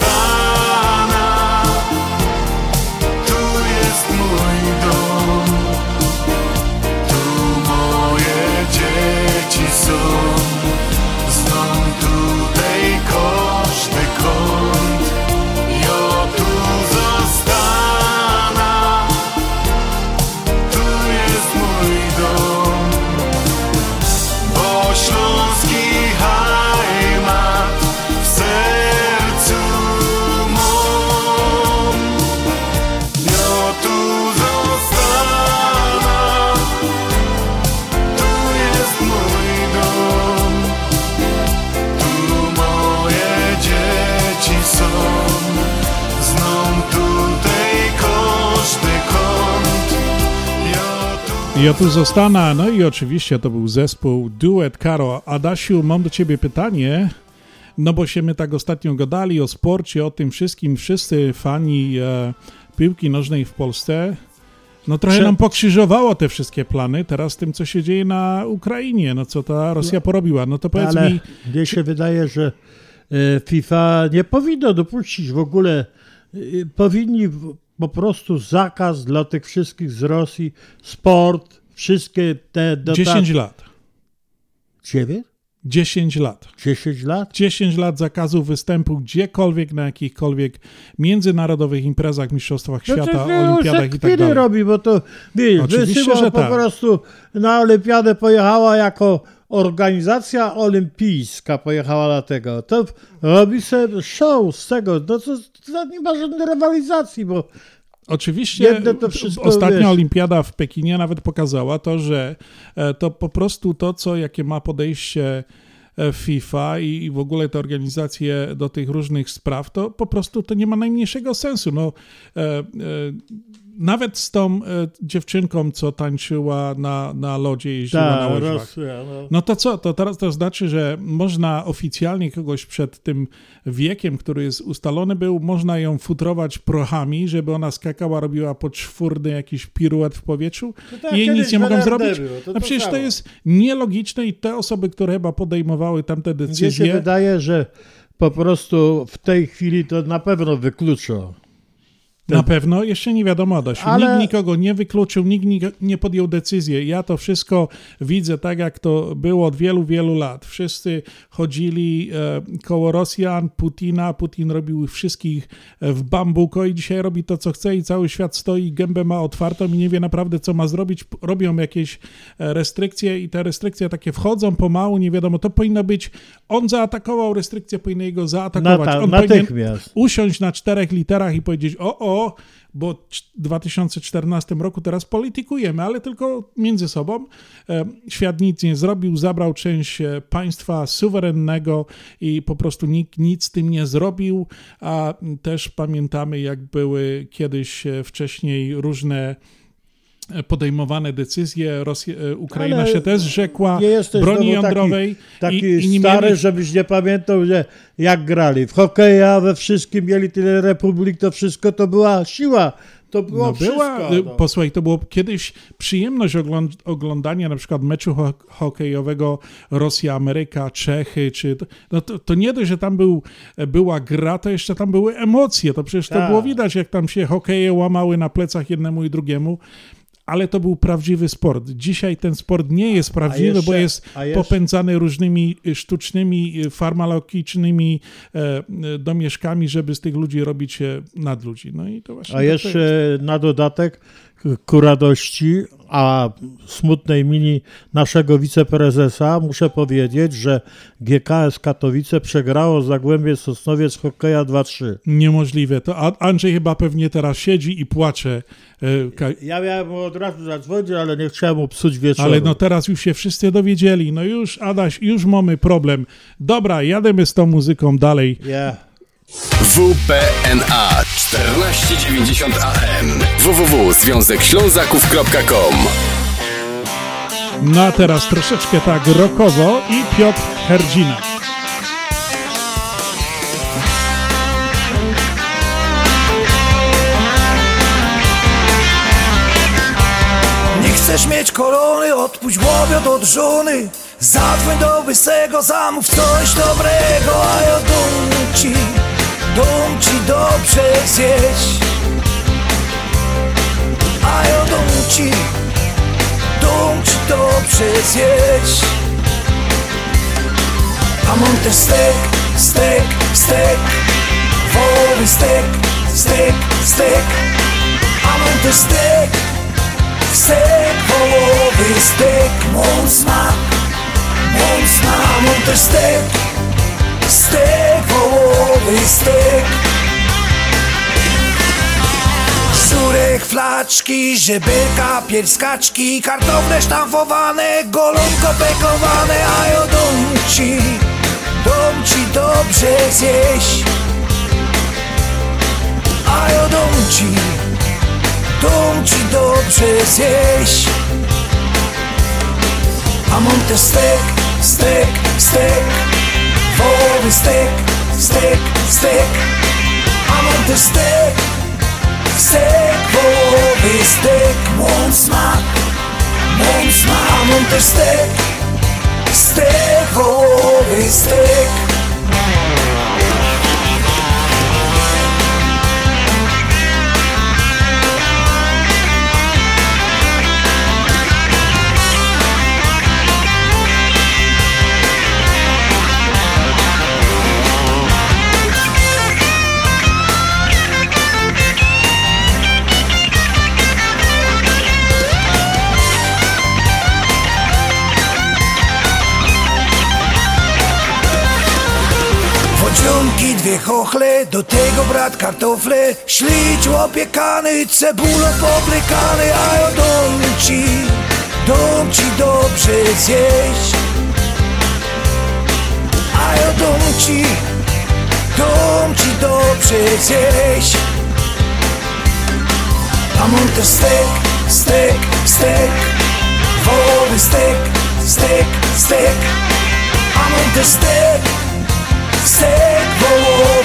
Ja tu zostanę, no i oczywiście to był zespół Duet Karo. Adasiu, mam do ciebie pytanie, no bo się my tak ostatnio gadali o sporcie, o tym wszystkim, wszyscy fani e, piłki nożnej w Polsce, no trochę Prze- nam pokrzyżowało te wszystkie plany teraz tym, co się dzieje na Ukrainie, no co ta Rosja porobiła, no to powiedz Ale mi, mnie się wydaje, że e, FIFA nie powinno dopuścić w ogóle, e, powinni po prostu zakaz dla tych wszystkich z Rosji, sport, wszystkie te dodatki. 10 lat. 9? 10 lat. 10 lat? 10 lat zakazu występu gdziekolwiek, na jakichkolwiek międzynarodowych imprezach, mistrzostwach No świata, się olimpiadach i tak dalej. robi, bo to wiesz, Oczywiście, wysyła że po tak. prostu na olimpiadę pojechała jako organizacja olimpijska pojechała na tego. To robi sobie show z tego. No to, to nie ma żadnej rywalizacji, bo Oczywiście Jedne to wszystko, ostatnia wiesz. olimpiada w Pekinie nawet pokazała to, że e, to po prostu to, co jakie ma podejście e, FIFA i, i w ogóle te organizacje do tych różnych spraw, to po prostu to nie ma najmniejszego sensu. No, e, e, nawet z tą e, dziewczynką, co tańczyła na, na lodzie, jeździła Ta, na łyżwach. Rosja, no. No to co, to teraz to znaczy, że można oficjalnie kogoś przed tym wiekiem, który jest ustalony był, można ją futrować prochami, żeby ona skakała, robiła poczwórny jakiś piruet w powietrzu To tak i jej nic nie mogą zrobić. było, to no to przecież to jest nielogiczne i te osoby, które chyba podejmowały tamte Mnie się decyzje, wydaje, że po prostu w tej chwili to na pewno wykluczą. Na pewno, jeszcze nie wiadomo, Adasiu. Ale- Nikt nikogo nie wykluczył, nikt nik- nie podjął decyzji. Ja to wszystko widzę tak, jak to było od wielu, wielu lat. Wszyscy chodzili e, koło Rosjan, Putina, Putin robił ich wszystkich e, w bambuko i dzisiaj robi to, co chce i cały świat stoi, gębę ma otwartą i nie wie naprawdę, co ma zrobić. Robią jakieś e, restrykcje i te restrykcje takie wchodzą pomału, nie wiadomo. To powinno być, on zaatakował restrykcje, powinien jego zaatakować. On natychmiast. usiąść na czterech literach i powiedzieć o, o, bo w 2014 roku teraz politykujemy, ale tylko między sobą. E, Świat nic nie zrobił, zabrał część e, państwa suwerennego i po prostu nikt nic z tym nie zrobił, a też pamiętamy, jak były kiedyś e, wcześniej różne podejmowane decyzje. Rosja, e, Ukraina Ale się też rzekła broni jądrowej. Taki, i, taki i nie stary, mieli- żebyś nie pamiętał, że jak grali w hokeja, we wszystkim mieli tyle republik, to wszystko to była siła. To było No była, wszystko. y, no. posłuchaj, to było kiedyś przyjemność ogląd- oglądania na przykład meczu ho- hokejowego Rosja-Ameryka, Czechy, czy to, no to, to nie dość, że tam był, była gra, to jeszcze tam były emocje, to przecież to Tak. było widać, jak tam się hokeje łamały na plecach jednemu i drugiemu, ale to był prawdziwy sport. Dzisiaj ten sport nie jest prawdziwy, jeszcze- bo jest jeszcze- popędzany różnymi y, sztucznymi, y, farmakologicznymi e, e, domieszkami, żeby z tych ludzi robić e, nadludzi. No i to właśnie A jeszcze na dodatek ku radości, a smutnej mini naszego wiceprezesa, muszę powiedzieć, że GKS Katowice przegrało Zagłębie Sosnowiec hokeja 2-3. Niemożliwe. To Andrzej chyba pewnie teraz siedzi i płacze. e, Ja miałem od razu zadzwonić, ale nie chciałem mu psuć wieczoru. Ale no teraz już się wszyscy dowiedzieli. No już, Adaś, już mamy problem. Dobra, jademy z tą muzyką dalej. Yeah. WPNA 1490 AM www.związekślązaków.com No a teraz troszeczkę tak rokowo i Piotr Herdzina. Nie chcesz mieć korony, odpuść łobiot od żony. Zadzwoń do łysego, zamów coś dobrego A ja dum ci, dum ci dobrze zjeść. A ja dum ci, dum ci dobrze zjeść. A mam też stek, stek, stek. Wołowy stek, stek, stek. A mam też stek Stek wołowy, stek, mon smak Mon smak, mam też stek Styk, wołowy styk Żurek, flaczki, żebyka, pierskaczki Kartofle sztampowane, golonko pekowane A ja dom ci, dom ci dobrze zjeść. A ja dom ci, dom ci dobrze zjeść. A mam też stek, stek, stek. Wołowy stek, stek, stek A mam też stek, stek Wołowy stek, mam smak, mam smak A mam też stek, stek Wołowy stek dwie chochle, do tego brat kartofle. Ślicz opiekany, cebulo poplekany A ja dom ci, dom ci dobrze zjeść. A ja dom ci, dom ci dobrze zjeść. A mam też stek, stek, stek. Wołowy stek, stek, stek. A mam też stek vse bo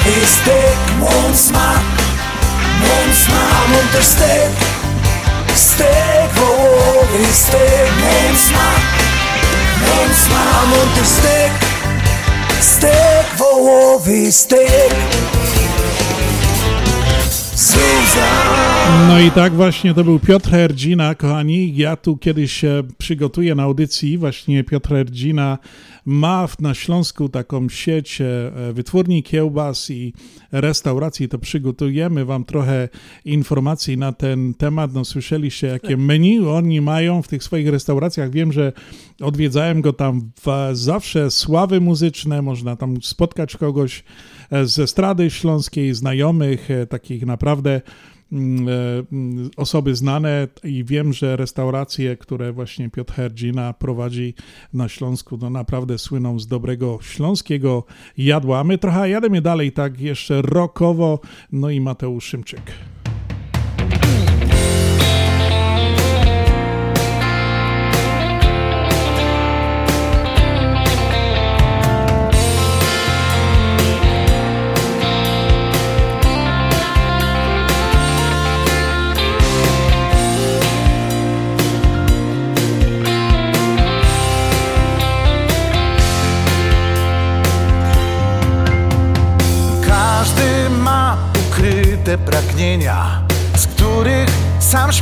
vestek, mon sma, mon sma, mon trstek, stek bo vestek, mon sma, mon sma, mon trstek, stek bo vestek. No i tak właśnie to był Piotr Herdzina, kochani. Ja tu kiedyś się przygotuję na audycji. Właśnie Piotr Herdzina ma w- na Śląsku taką sieć e, wytwórni kiełbas i restauracji. To przygotujemy wam trochę informacji na ten temat. No słyszeliście, jakie menu oni mają w tych swoich restauracjach. Wiem, że odwiedzałem go tam zawsze sławy muzyczne. Można tam spotkać kogoś e, z estrady śląskiej, znajomych, e, takich naprawdę mm, e, osoby znane i wiem, że restauracje, które właśnie Piotr Herdzina prowadzi na Śląsku, no naprawdę słyną z dobrego śląskiego jadła. A my trochę jademy dalej tak jeszcze rokowo, no i Mateusz Szymczyk.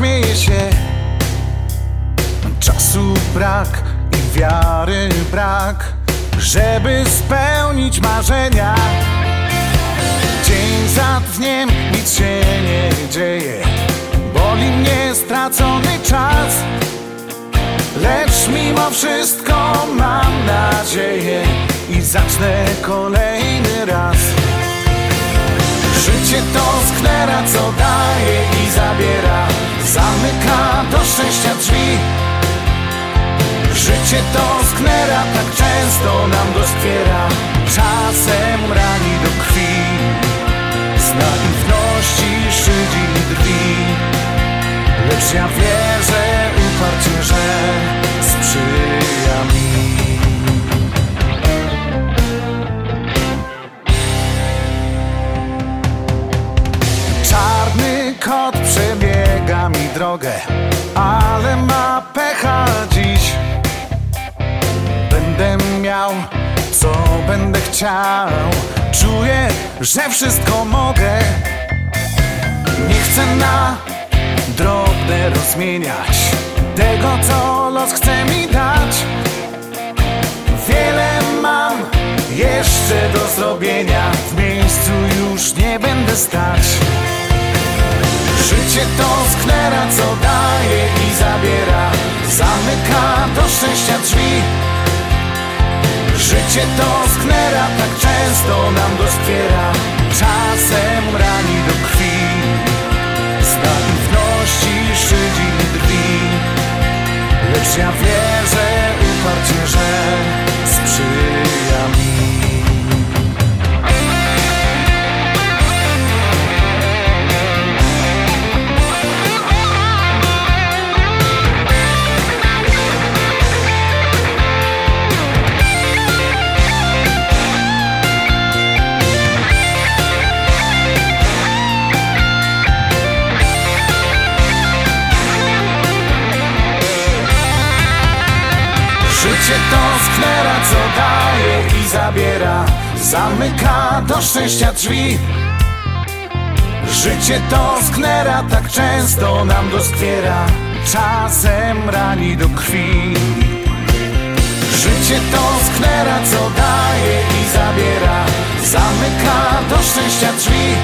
Śmieje się. Czasu brak i wiary brak, żeby spełnić marzenia. Dzień za dniem nic się nie dzieje, boli mnie stracony czas. Lecz mimo wszystko mam nadzieję i zacznę kolejny raz. Życie to sknera, co daje i zabiera. Zamyka do szczęścia drzwi. Życie to sknera, tak często nam doskwiera Czasem rani do krwi. Z naiwności szydzi i drwi Lecz ja wierzę uparcie, że sprzyja mi Czarny kot przebiega mi drogę, ale ma pecha dziś. Będę miał, co będę chciał. Czuję, że wszystko mogę. Nie chcę na drobne rozmieniać tego, co los chce mi dać. Wiele mam jeszcze do zrobienia, w miejscu już nie będę stać. Życie to sknera, co daje i zabiera. Zamyka do szczęścia drzwi. Życie to sknera, tak często nam doskwiera. Czasem rani do krwi. Z naiwności szydzi i drwi. Lecz ja wierzę uparcie, że sprzyja mi Życie to sknera, co daje i zabiera. Zamyka do szczęścia drzwi. Życie to sknera, tak często nam doskwiera Czasem rani do krwi. Życie to sknera, co daje i zabiera. Zamyka do szczęścia drzwi.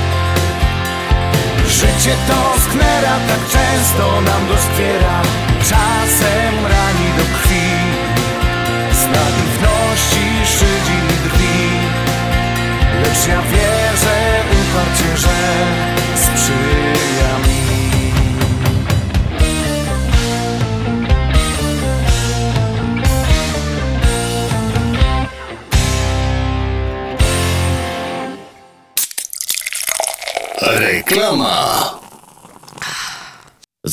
Życie to sknera, tak często nam doskwiera Czasem rani do krwi naiwności Lecz ja wierzę uparcie, że sprzyja mi.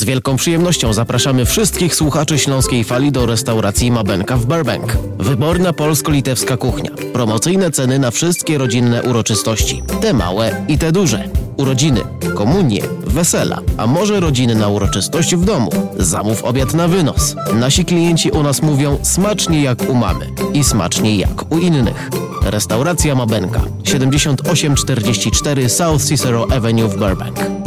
Wielką przyjemnością zapraszamy wszystkich słuchaczy Śląskiej Fali do restauracji Mabenka w Burbank. Wyborna polsko-litewska kuchnia. Promocyjne ceny na wszystkie rodzinne uroczystości. Te małe i te duże. Urodziny, komunie, wesela, a może rodziny na uroczystość w domu. Zamów obiad na wynos. Nasi klienci u nas mówią smacznie jak u mamy i smacznie jak u innych. Restauracja Mabenka 7844 South Cicero Avenue w Burbank.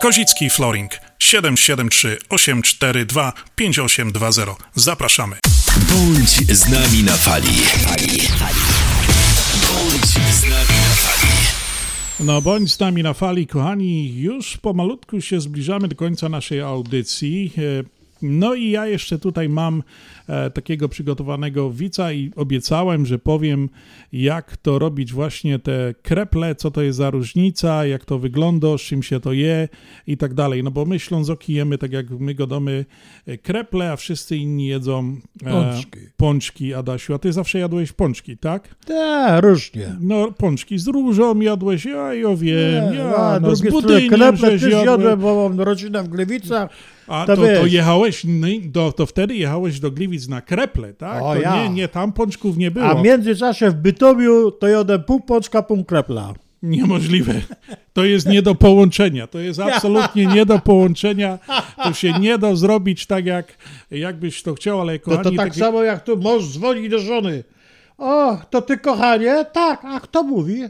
Kozicki Flooring 773 842 5820. Zapraszamy. Bądź z nami na fali. Bądź z nami na fali. No bądź z nami na fali, kochani. Już pomalutku się zbliżamy do końca naszej audycji. No i ja jeszcze tutaj mam e, takiego przygotowanego wica i obiecałem, że powiem, jak to robić właśnie te kreple, co to jest za różnica, jak to wygląda, z czym się to je i tak dalej. No bo my Ślązoki jemy tak jak my godomy e, kreple, a wszyscy inni jedzą e, Pączki. pączki, Adasiu. A ty zawsze jadłeś pączki, tak? Tak, różnie. No, pączki z różą jadłeś, ja jo wiem, Nie, ja, a no, z budyniem kreple też jadłem, bo mam rodzinę w Gliwicach. A to to, to, wiesz. jechałeś, no, do, to wtedy jechałeś do Gliwic na kreple, tak? O, to ja. nie, nie, tam pączków nie było. A w międzyczasie w Bytomiu to jadę pół pączka, pół krepla. Niemożliwe. To jest nie do połączenia. To jest absolutnie nie do połączenia. To się nie da zrobić tak, jak jakbyś to chciał, ale No kochani... to tak takie- samo jak tu mąż dzwoni do żony. O, to ty kochanie? Tak, a kto mówi?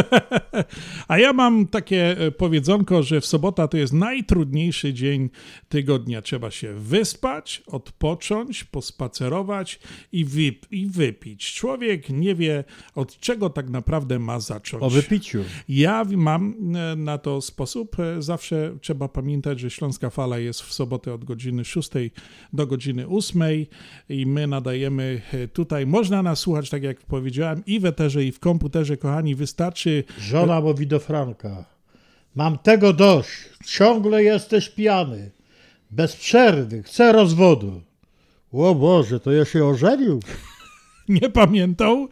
A ja mam takie e, powiedzonko, że w sobota to jest najtrudniejszy dzień tygodnia. Trzeba się wyspać, odpocząć, pospacerować i, wyp- i wypić. Człowiek nie wie, od czego tak naprawdę ma zacząć. O wypiciu. Ja mam e, na to sposób. E, Zawsze trzeba pamiętać, że Śląska Fala jest w sobotę od godziny 6 do godziny 8 i my nadajemy tutaj. Można nas słuchać, tak jak powiedziałem, i w eterze, i w komputerze. Kochani, wystarczy... Żona mówi do Franka. Mam tego dość. Ciągle jesteś pijany. Bez przerwy. Chcę rozwodu. O Boże, to ja się ożenił. nie pamiętał.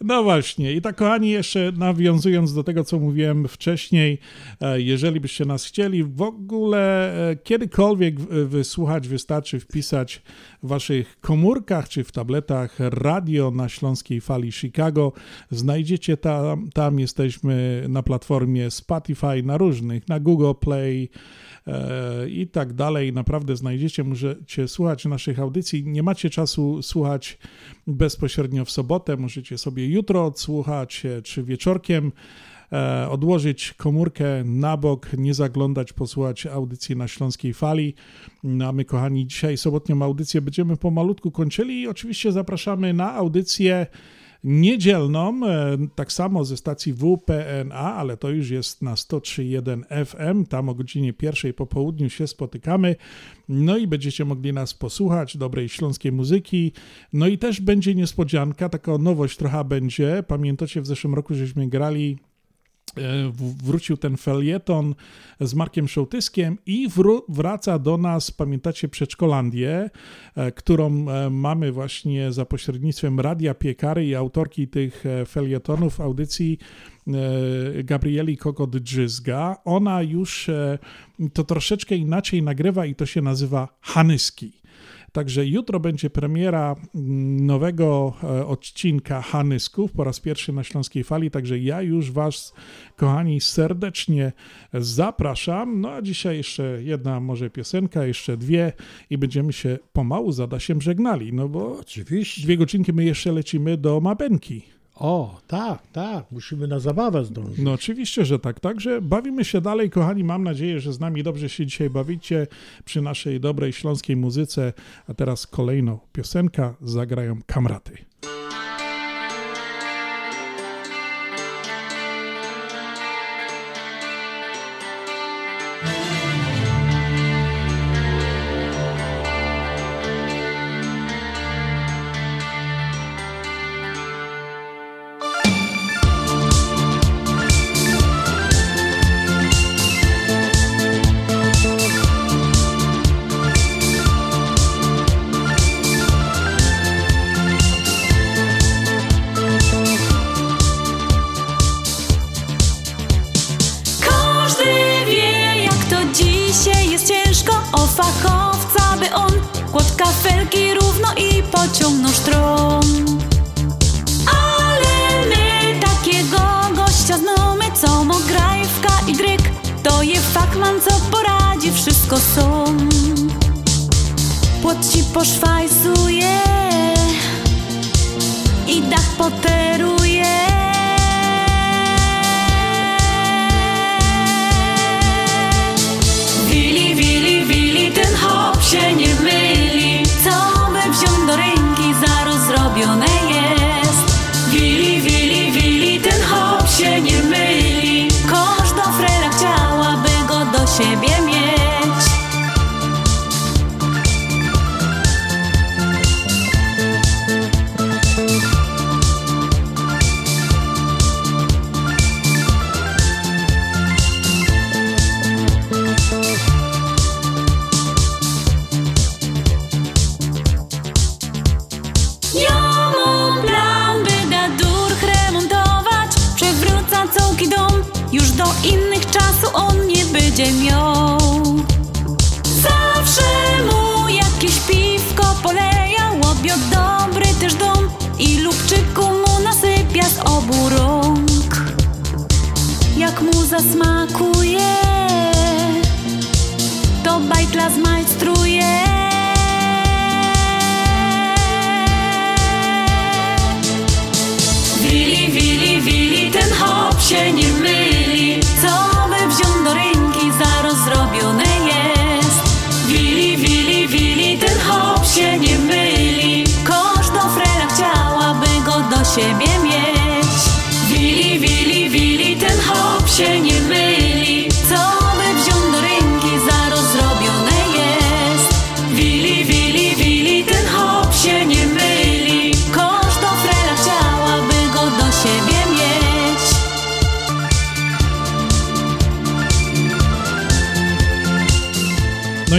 No właśnie. I tak, kochani, jeszcze nawiązując do tego, co mówiłem wcześniej, e, jeżeli byście nas chcieli w ogóle e, kiedykolwiek wysłuchać, wystarczy wpisać w waszych komórkach czy w tabletach radio na Śląskiej Fali Chicago. Znajdziecie tam, tam jesteśmy na platformie Spotify, na różnych, na Google Play, e, i tak dalej. Naprawdę znajdziecie, możecie słuchać naszych audycji. Nie macie czasu słuchać bezpośrednio w sobotę, możecie sobie jutro odsłuchać, e, czy wieczorkiem odłożyć komórkę na bok, nie zaglądać, posłuchać audycji na Śląskiej Fali. No, a my, kochani, dzisiaj sobotnią audycję będziemy pomalutku kończyli. I oczywiście zapraszamy na audycję niedzielną, e, tak samo ze stacji WPNA, ale to już jest na 103.1 FM, tam o godzinie pierwszej po południu się spotykamy, no i będziecie mogli nas posłuchać, dobrej śląskiej muzyki, no i też będzie niespodzianka, taka nowość trochę będzie, pamiętacie w zeszłym roku żeśmy grali e, wrócił ten felieton z Markiem Szołtyskiem i wraca do nas, pamiętacie, Przedszkolandię, e, którą e, mamy właśnie za pośrednictwem Radia Piekary i autorki tych e, felietonów, audycji e, Gabrieli Kokot-Drzyzga. Ona już e, to troszeczkę inaczej nagrywa i to się nazywa Hanyski. Także jutro będzie premiera mm, nowego e, odcinka Hanysków po raz pierwszy na Śląskiej Fali, także ja już Was, kochani, serdecznie zapraszam. No a dzisiaj jeszcze jedna może piosenka, jeszcze dwie i będziemy się pomału z Adasiem żegnali, no bo Oczywiście. dwie godzinki my jeszcze lecimy do Mabenki. O, tak, tak, musimy na zabawę zdążyć. No oczywiście, że tak. Także bawimy się dalej, kochani. Mam nadzieję, że z nami dobrze się dzisiaj bawicie przy naszej dobrej śląskiej muzyce. A teraz kolejną piosenka zagrają kamraty.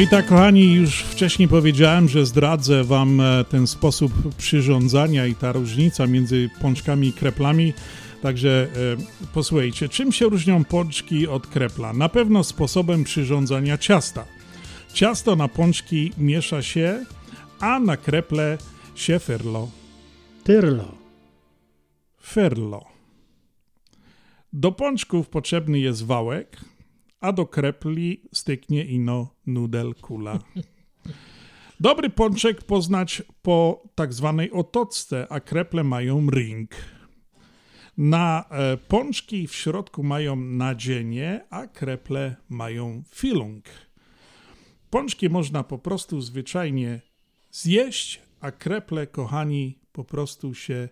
I tak, kochani, już wcześniej powiedziałem, że zdradzę Wam e, ten sposób przyrządzania i ta różnica między pączkami i kreplami. Także e, posłuchajcie, czym się różnią pączki od krepla? Na pewno sposobem przyrządzania ciasta. Ciasto na pączki miesza się, a na kreple się ferlo. Tyrlo. Ferlo. Do pączków potrzebny jest wałek, a do krepli styknie ino nudel kula. Dobry pączek poznać po tak zwanej otoczce, a kreple mają ring. Na e, pączki w środku mają nadzienie, a kreple mają filung. Pączki można po prostu zwyczajnie zjeść, a kreple, kochani, po prostu się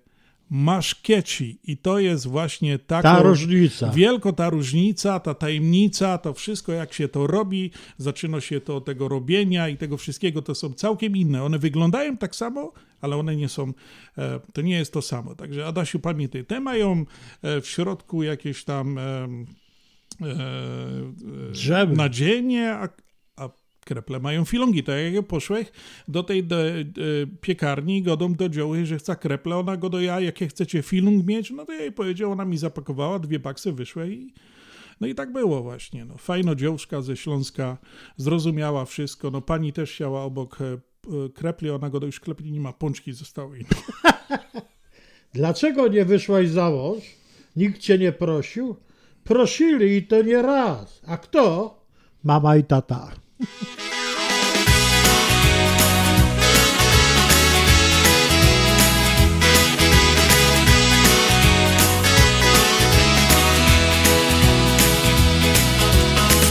maszkieci. I to jest właśnie taka Ta różnica. Wielko ta różnica, ta tajemnica, to wszystko jak się to robi, zaczyna się to od tego robienia i tego wszystkiego, to są całkiem inne. One wyglądają tak samo, ale one nie są, e, to nie jest to samo. Także Adasiu, pamiętaj, te mają e, w środku jakieś tam e, e, nadzienie, kreple mają filongi. Tak jak ja poszłeś do tej do, e, piekarni, godą do dzioły, że chce kreple, ona go do ja, jakie chcecie filung mieć, no to ja jej powiedział, ona mi zapakowała, dwie baksy wyszły i no i tak było właśnie. No. Fajno dziążka ze Śląska, zrozumiała wszystko. No pani też siała obok e, krepli, ona go do już klepli nie ma, pączki zostały. Dlaczego nie wyszłaś za mąż? Nikt cię nie prosił? Prosili i to nie raz. A kto? Mama i tata. W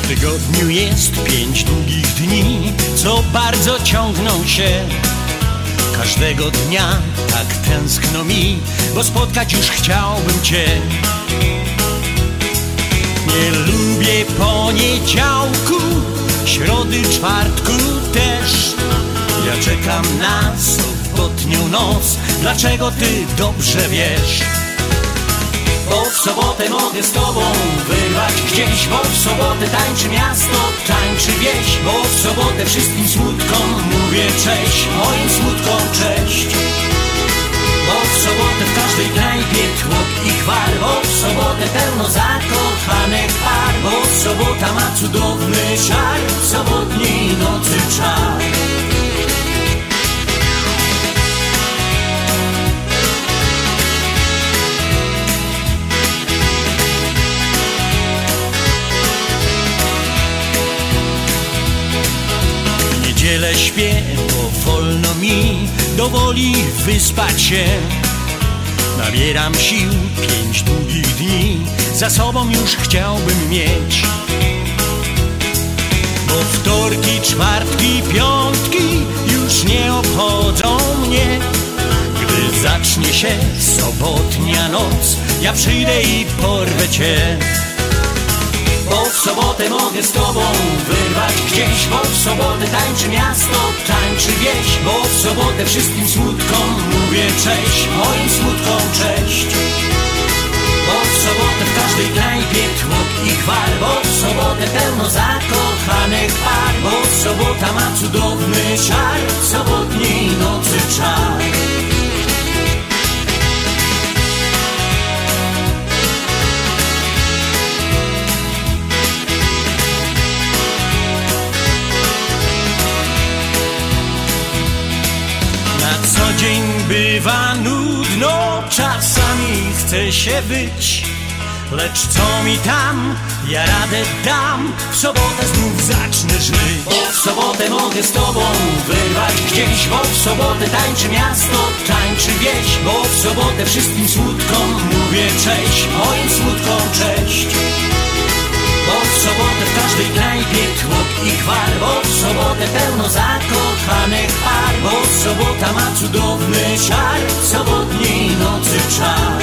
tygodniu jest pięć długich dni, co bardzo ciągną się. Każdego dnia tak tęskno mi, bo spotkać już chciałbym Cię. Nie lubię poniedziałku, środy, czwartku też. Ja czekam na sobotnią noc, dlaczego Ty dobrze wiesz? Bo w sobotę mogę z tobą wyrwać. Gdzieś Bo w sobotę tańczy miasto, tańczy wieś. Bo w sobotę wszystkim smutkom mówię cześć. Moim smutkom cześć Bo w sobotę w każdej knajpie tłok i gwar. Bo w sobotę pełno zakochanych par Bo sobota ma cudowny czar W sobotniej nocy czar niedzielę śpię, bo wolno mi do woli wyspać się. Nabieram sił pięć długich dni, za sobą już chciałbym mieć. Bo wtorki, czwartki, piątki już nie obchodzą mnie. Gdy zacznie się sobotnia noc, ja przyjdę i porwę cię. Bo w sobotę mogę z tobą wyrwać. Gdzieś Bo w sobotę tańczy miasto, tańczy wieś Bo w sobotę wszystkim smutkom mówię cześć Moim smutkom cześć. Bo w sobotę w każdej knajpie tłok i gwar Bo w sobotę pełno zakochanych par. Bo sobota ma cudowny czar sobotniej nocy czar dzień bywa nudno, czasami chce się być. Lecz co mi tam, ja radę dam, w sobotę znów zacznę żyć. Bo w sobotę mogę z tobą wyrwać gdzieś, bo w sobotę tańczy miasto, tańczy wieś. Bo w sobotę wszystkim smutkom mówię cześć, moim smutkom cześć. W sobotę w każdej knajpie tłok i gwar. Bo w sobotę pełno zakochanych par. Bo sobota ma cudowny W sobotniej nocy czar.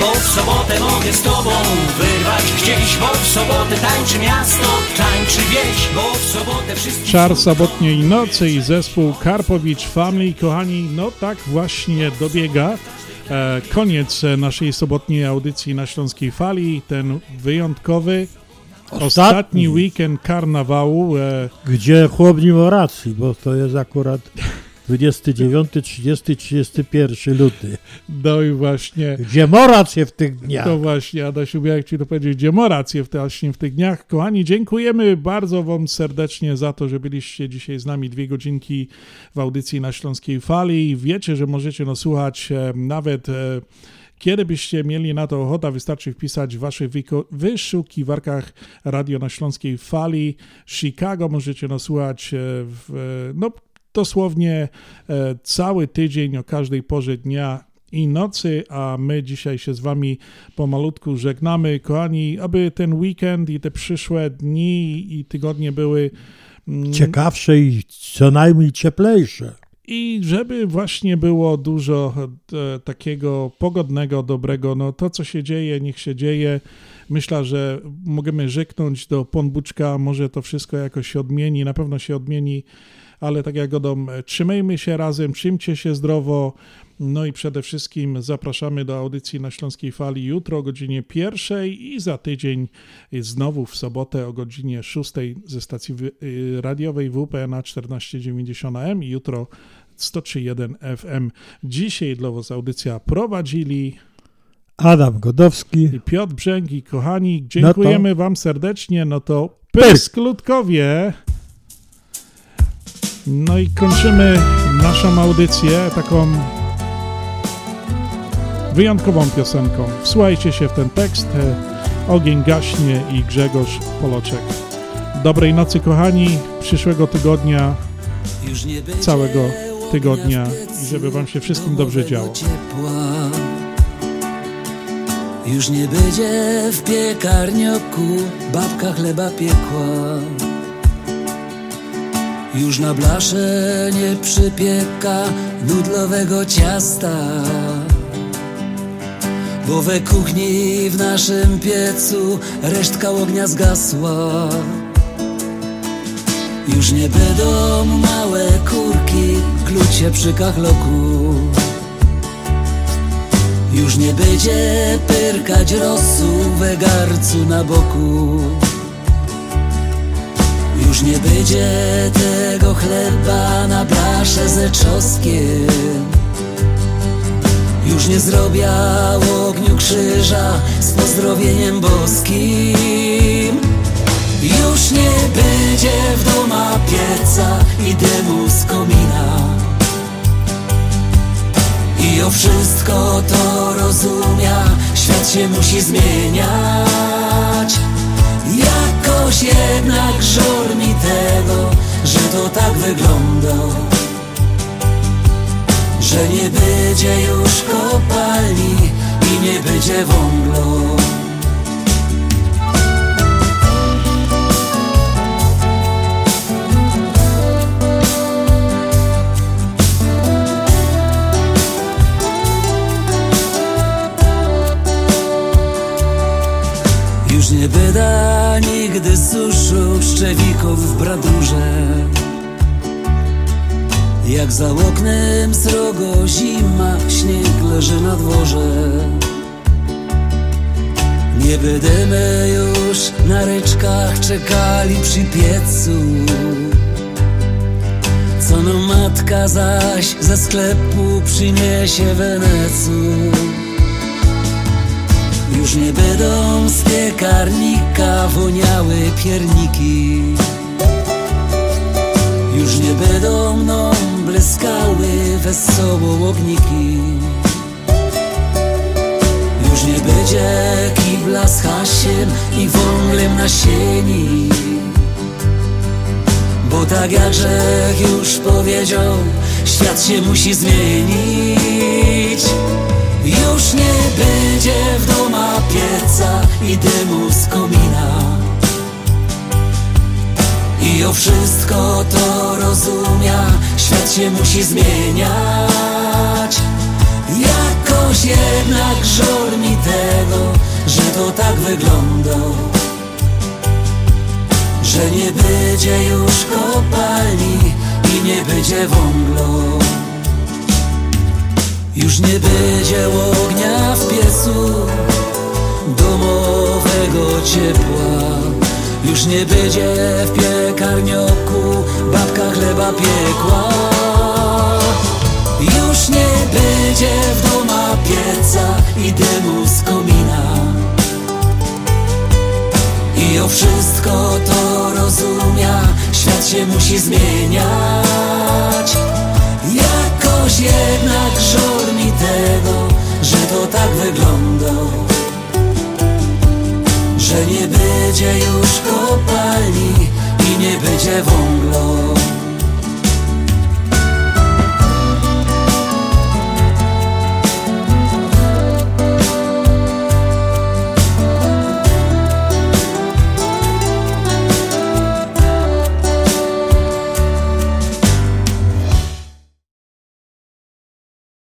Bo w sobotę mogę z tobą wyrwać gdzieś. Bo w sobotę tańczy miasto, tańczy wieś. Bo w sobotę wszystkim Czar sobotniej nocy i zespół Karpowicz Family. Kochani, no tak właśnie dobiega koniec e, naszej sobotniej audycji na Śląskiej Fali. Ten wyjątkowy, ostatni, Ostatni. weekend karnawału. E, Gdzie chłop nie ma racji, bo to jest akurat 29, 30, 31 luty. no i właśnie... Gdzie ma rację w tych dniach. To właśnie, Adasiu, jak ci to powiedzieć, gdzie ma rację w, te, właśnie w tych dniach. Kochani, dziękujemy bardzo wam serdecznie za to, że byliście dzisiaj z nami dwie godzinki w audycji na Śląskiej Fali. Wiecie, że możecie nas słuchać e, nawet... E, kiedy byście mieli na to ochotę, wystarczy wpisać w waszych wyszukiwarkach Radio na Śląskiej Fali. Chicago możecie nas słuchać e, w, no, dosłownie e, cały tydzień o każdej porze dnia i nocy, a my dzisiaj się z wami pomalutku żegnamy. Kochani, aby ten weekend i te przyszłe dni i tygodnie były mm, Ciekawsze i co najmniej cieplejsze. I żeby właśnie było dużo e, takiego pogodnego, dobrego, no to co się dzieje, niech się dzieje. Myślę, że możemy rzeknąć do Ponbuczka, może to wszystko jakoś się odmieni, na pewno się odmieni, ale tak jak godą, trzymajmy się razem, trzymcie się zdrowo, no i przede wszystkim zapraszamy do audycji na Śląskiej Fali jutro o godzinie pierwszej i za tydzień znowu w sobotę o godzinie szóstej ze stacji y, radiowej WPNA 1490 AM i jutro 103.1 FM. Dzisiaj dla Was audycja prowadzili Adam Godowski i Piotr Brzęgi. Kochani, dziękujemy no to... Wam serdecznie. No to pysk ludkowie. No i kończymy naszą audycję taką wyjątkową piosenką. Wsłuchajcie się w ten tekst. Ogień gaśnie i Grzegorz Poloczek. Dobrej nocy, kochani. Przyszłego tygodnia, całego tygodnia i żeby Wam się wszystkim dobrze działo. Już nie będzie w piekarnioku babka chleba piekła. Już na blasze nie przypieka nudlowego ciasta. Bo we kuchni w naszym piecu resztka ognia zgasła. Już nie będą małe kurki klucie przy kachloku. Już nie będzie pyrkać rosu we garcu na boku. Nie będzie tego chleba na blasze ze czoskiem. Już nie zrobię ogniu krzyża z pozdrowieniem boskim. Już nie będzie w doma pieca i dymu z komina. I o wszystko to rozumia, świat się musi zmieniać. Jakoś jednak żal mi tego, że to tak wygląda że nie będzie już kopalni i nie będzie wąglu. Już nie nigdy suszu szczewików w bradurze. Jak za oknem srogo zima, śnieg leży na dworze. Nie będziemy już na ryczkach czekali przy piecu. Co no matka zaś ze sklepu przyniesie wenecu Już nie będą z piekarnika woniały pierniki. Już nie będą mną błyskały wesoło ogniki. Już nie będzie kibla z hasiem i wąglem na sieni. Bo tak jak Grzech już powiedział, świat się musi zmienić Już nie będzie w doma pieca i dymu z komina. I o wszystko to rozumia Świat się musi zmieniać. Jakoś jednak żal mi tego Że to tak wygląda. Że nie będzie już kopalni I nie będzie wąglu Już nie będzie ognia w piecu Domowego ciepła. Już nie będzie w piekarnioku babka chleba piekła. Już nie będzie w doma pieca i dymu z komina. I o wszystko to rozumia, świat się musi zmieniać Jakoś jednak żal mi tego, że to tak wygląda. Że nie będzie już kopalni i nie będzie wąglu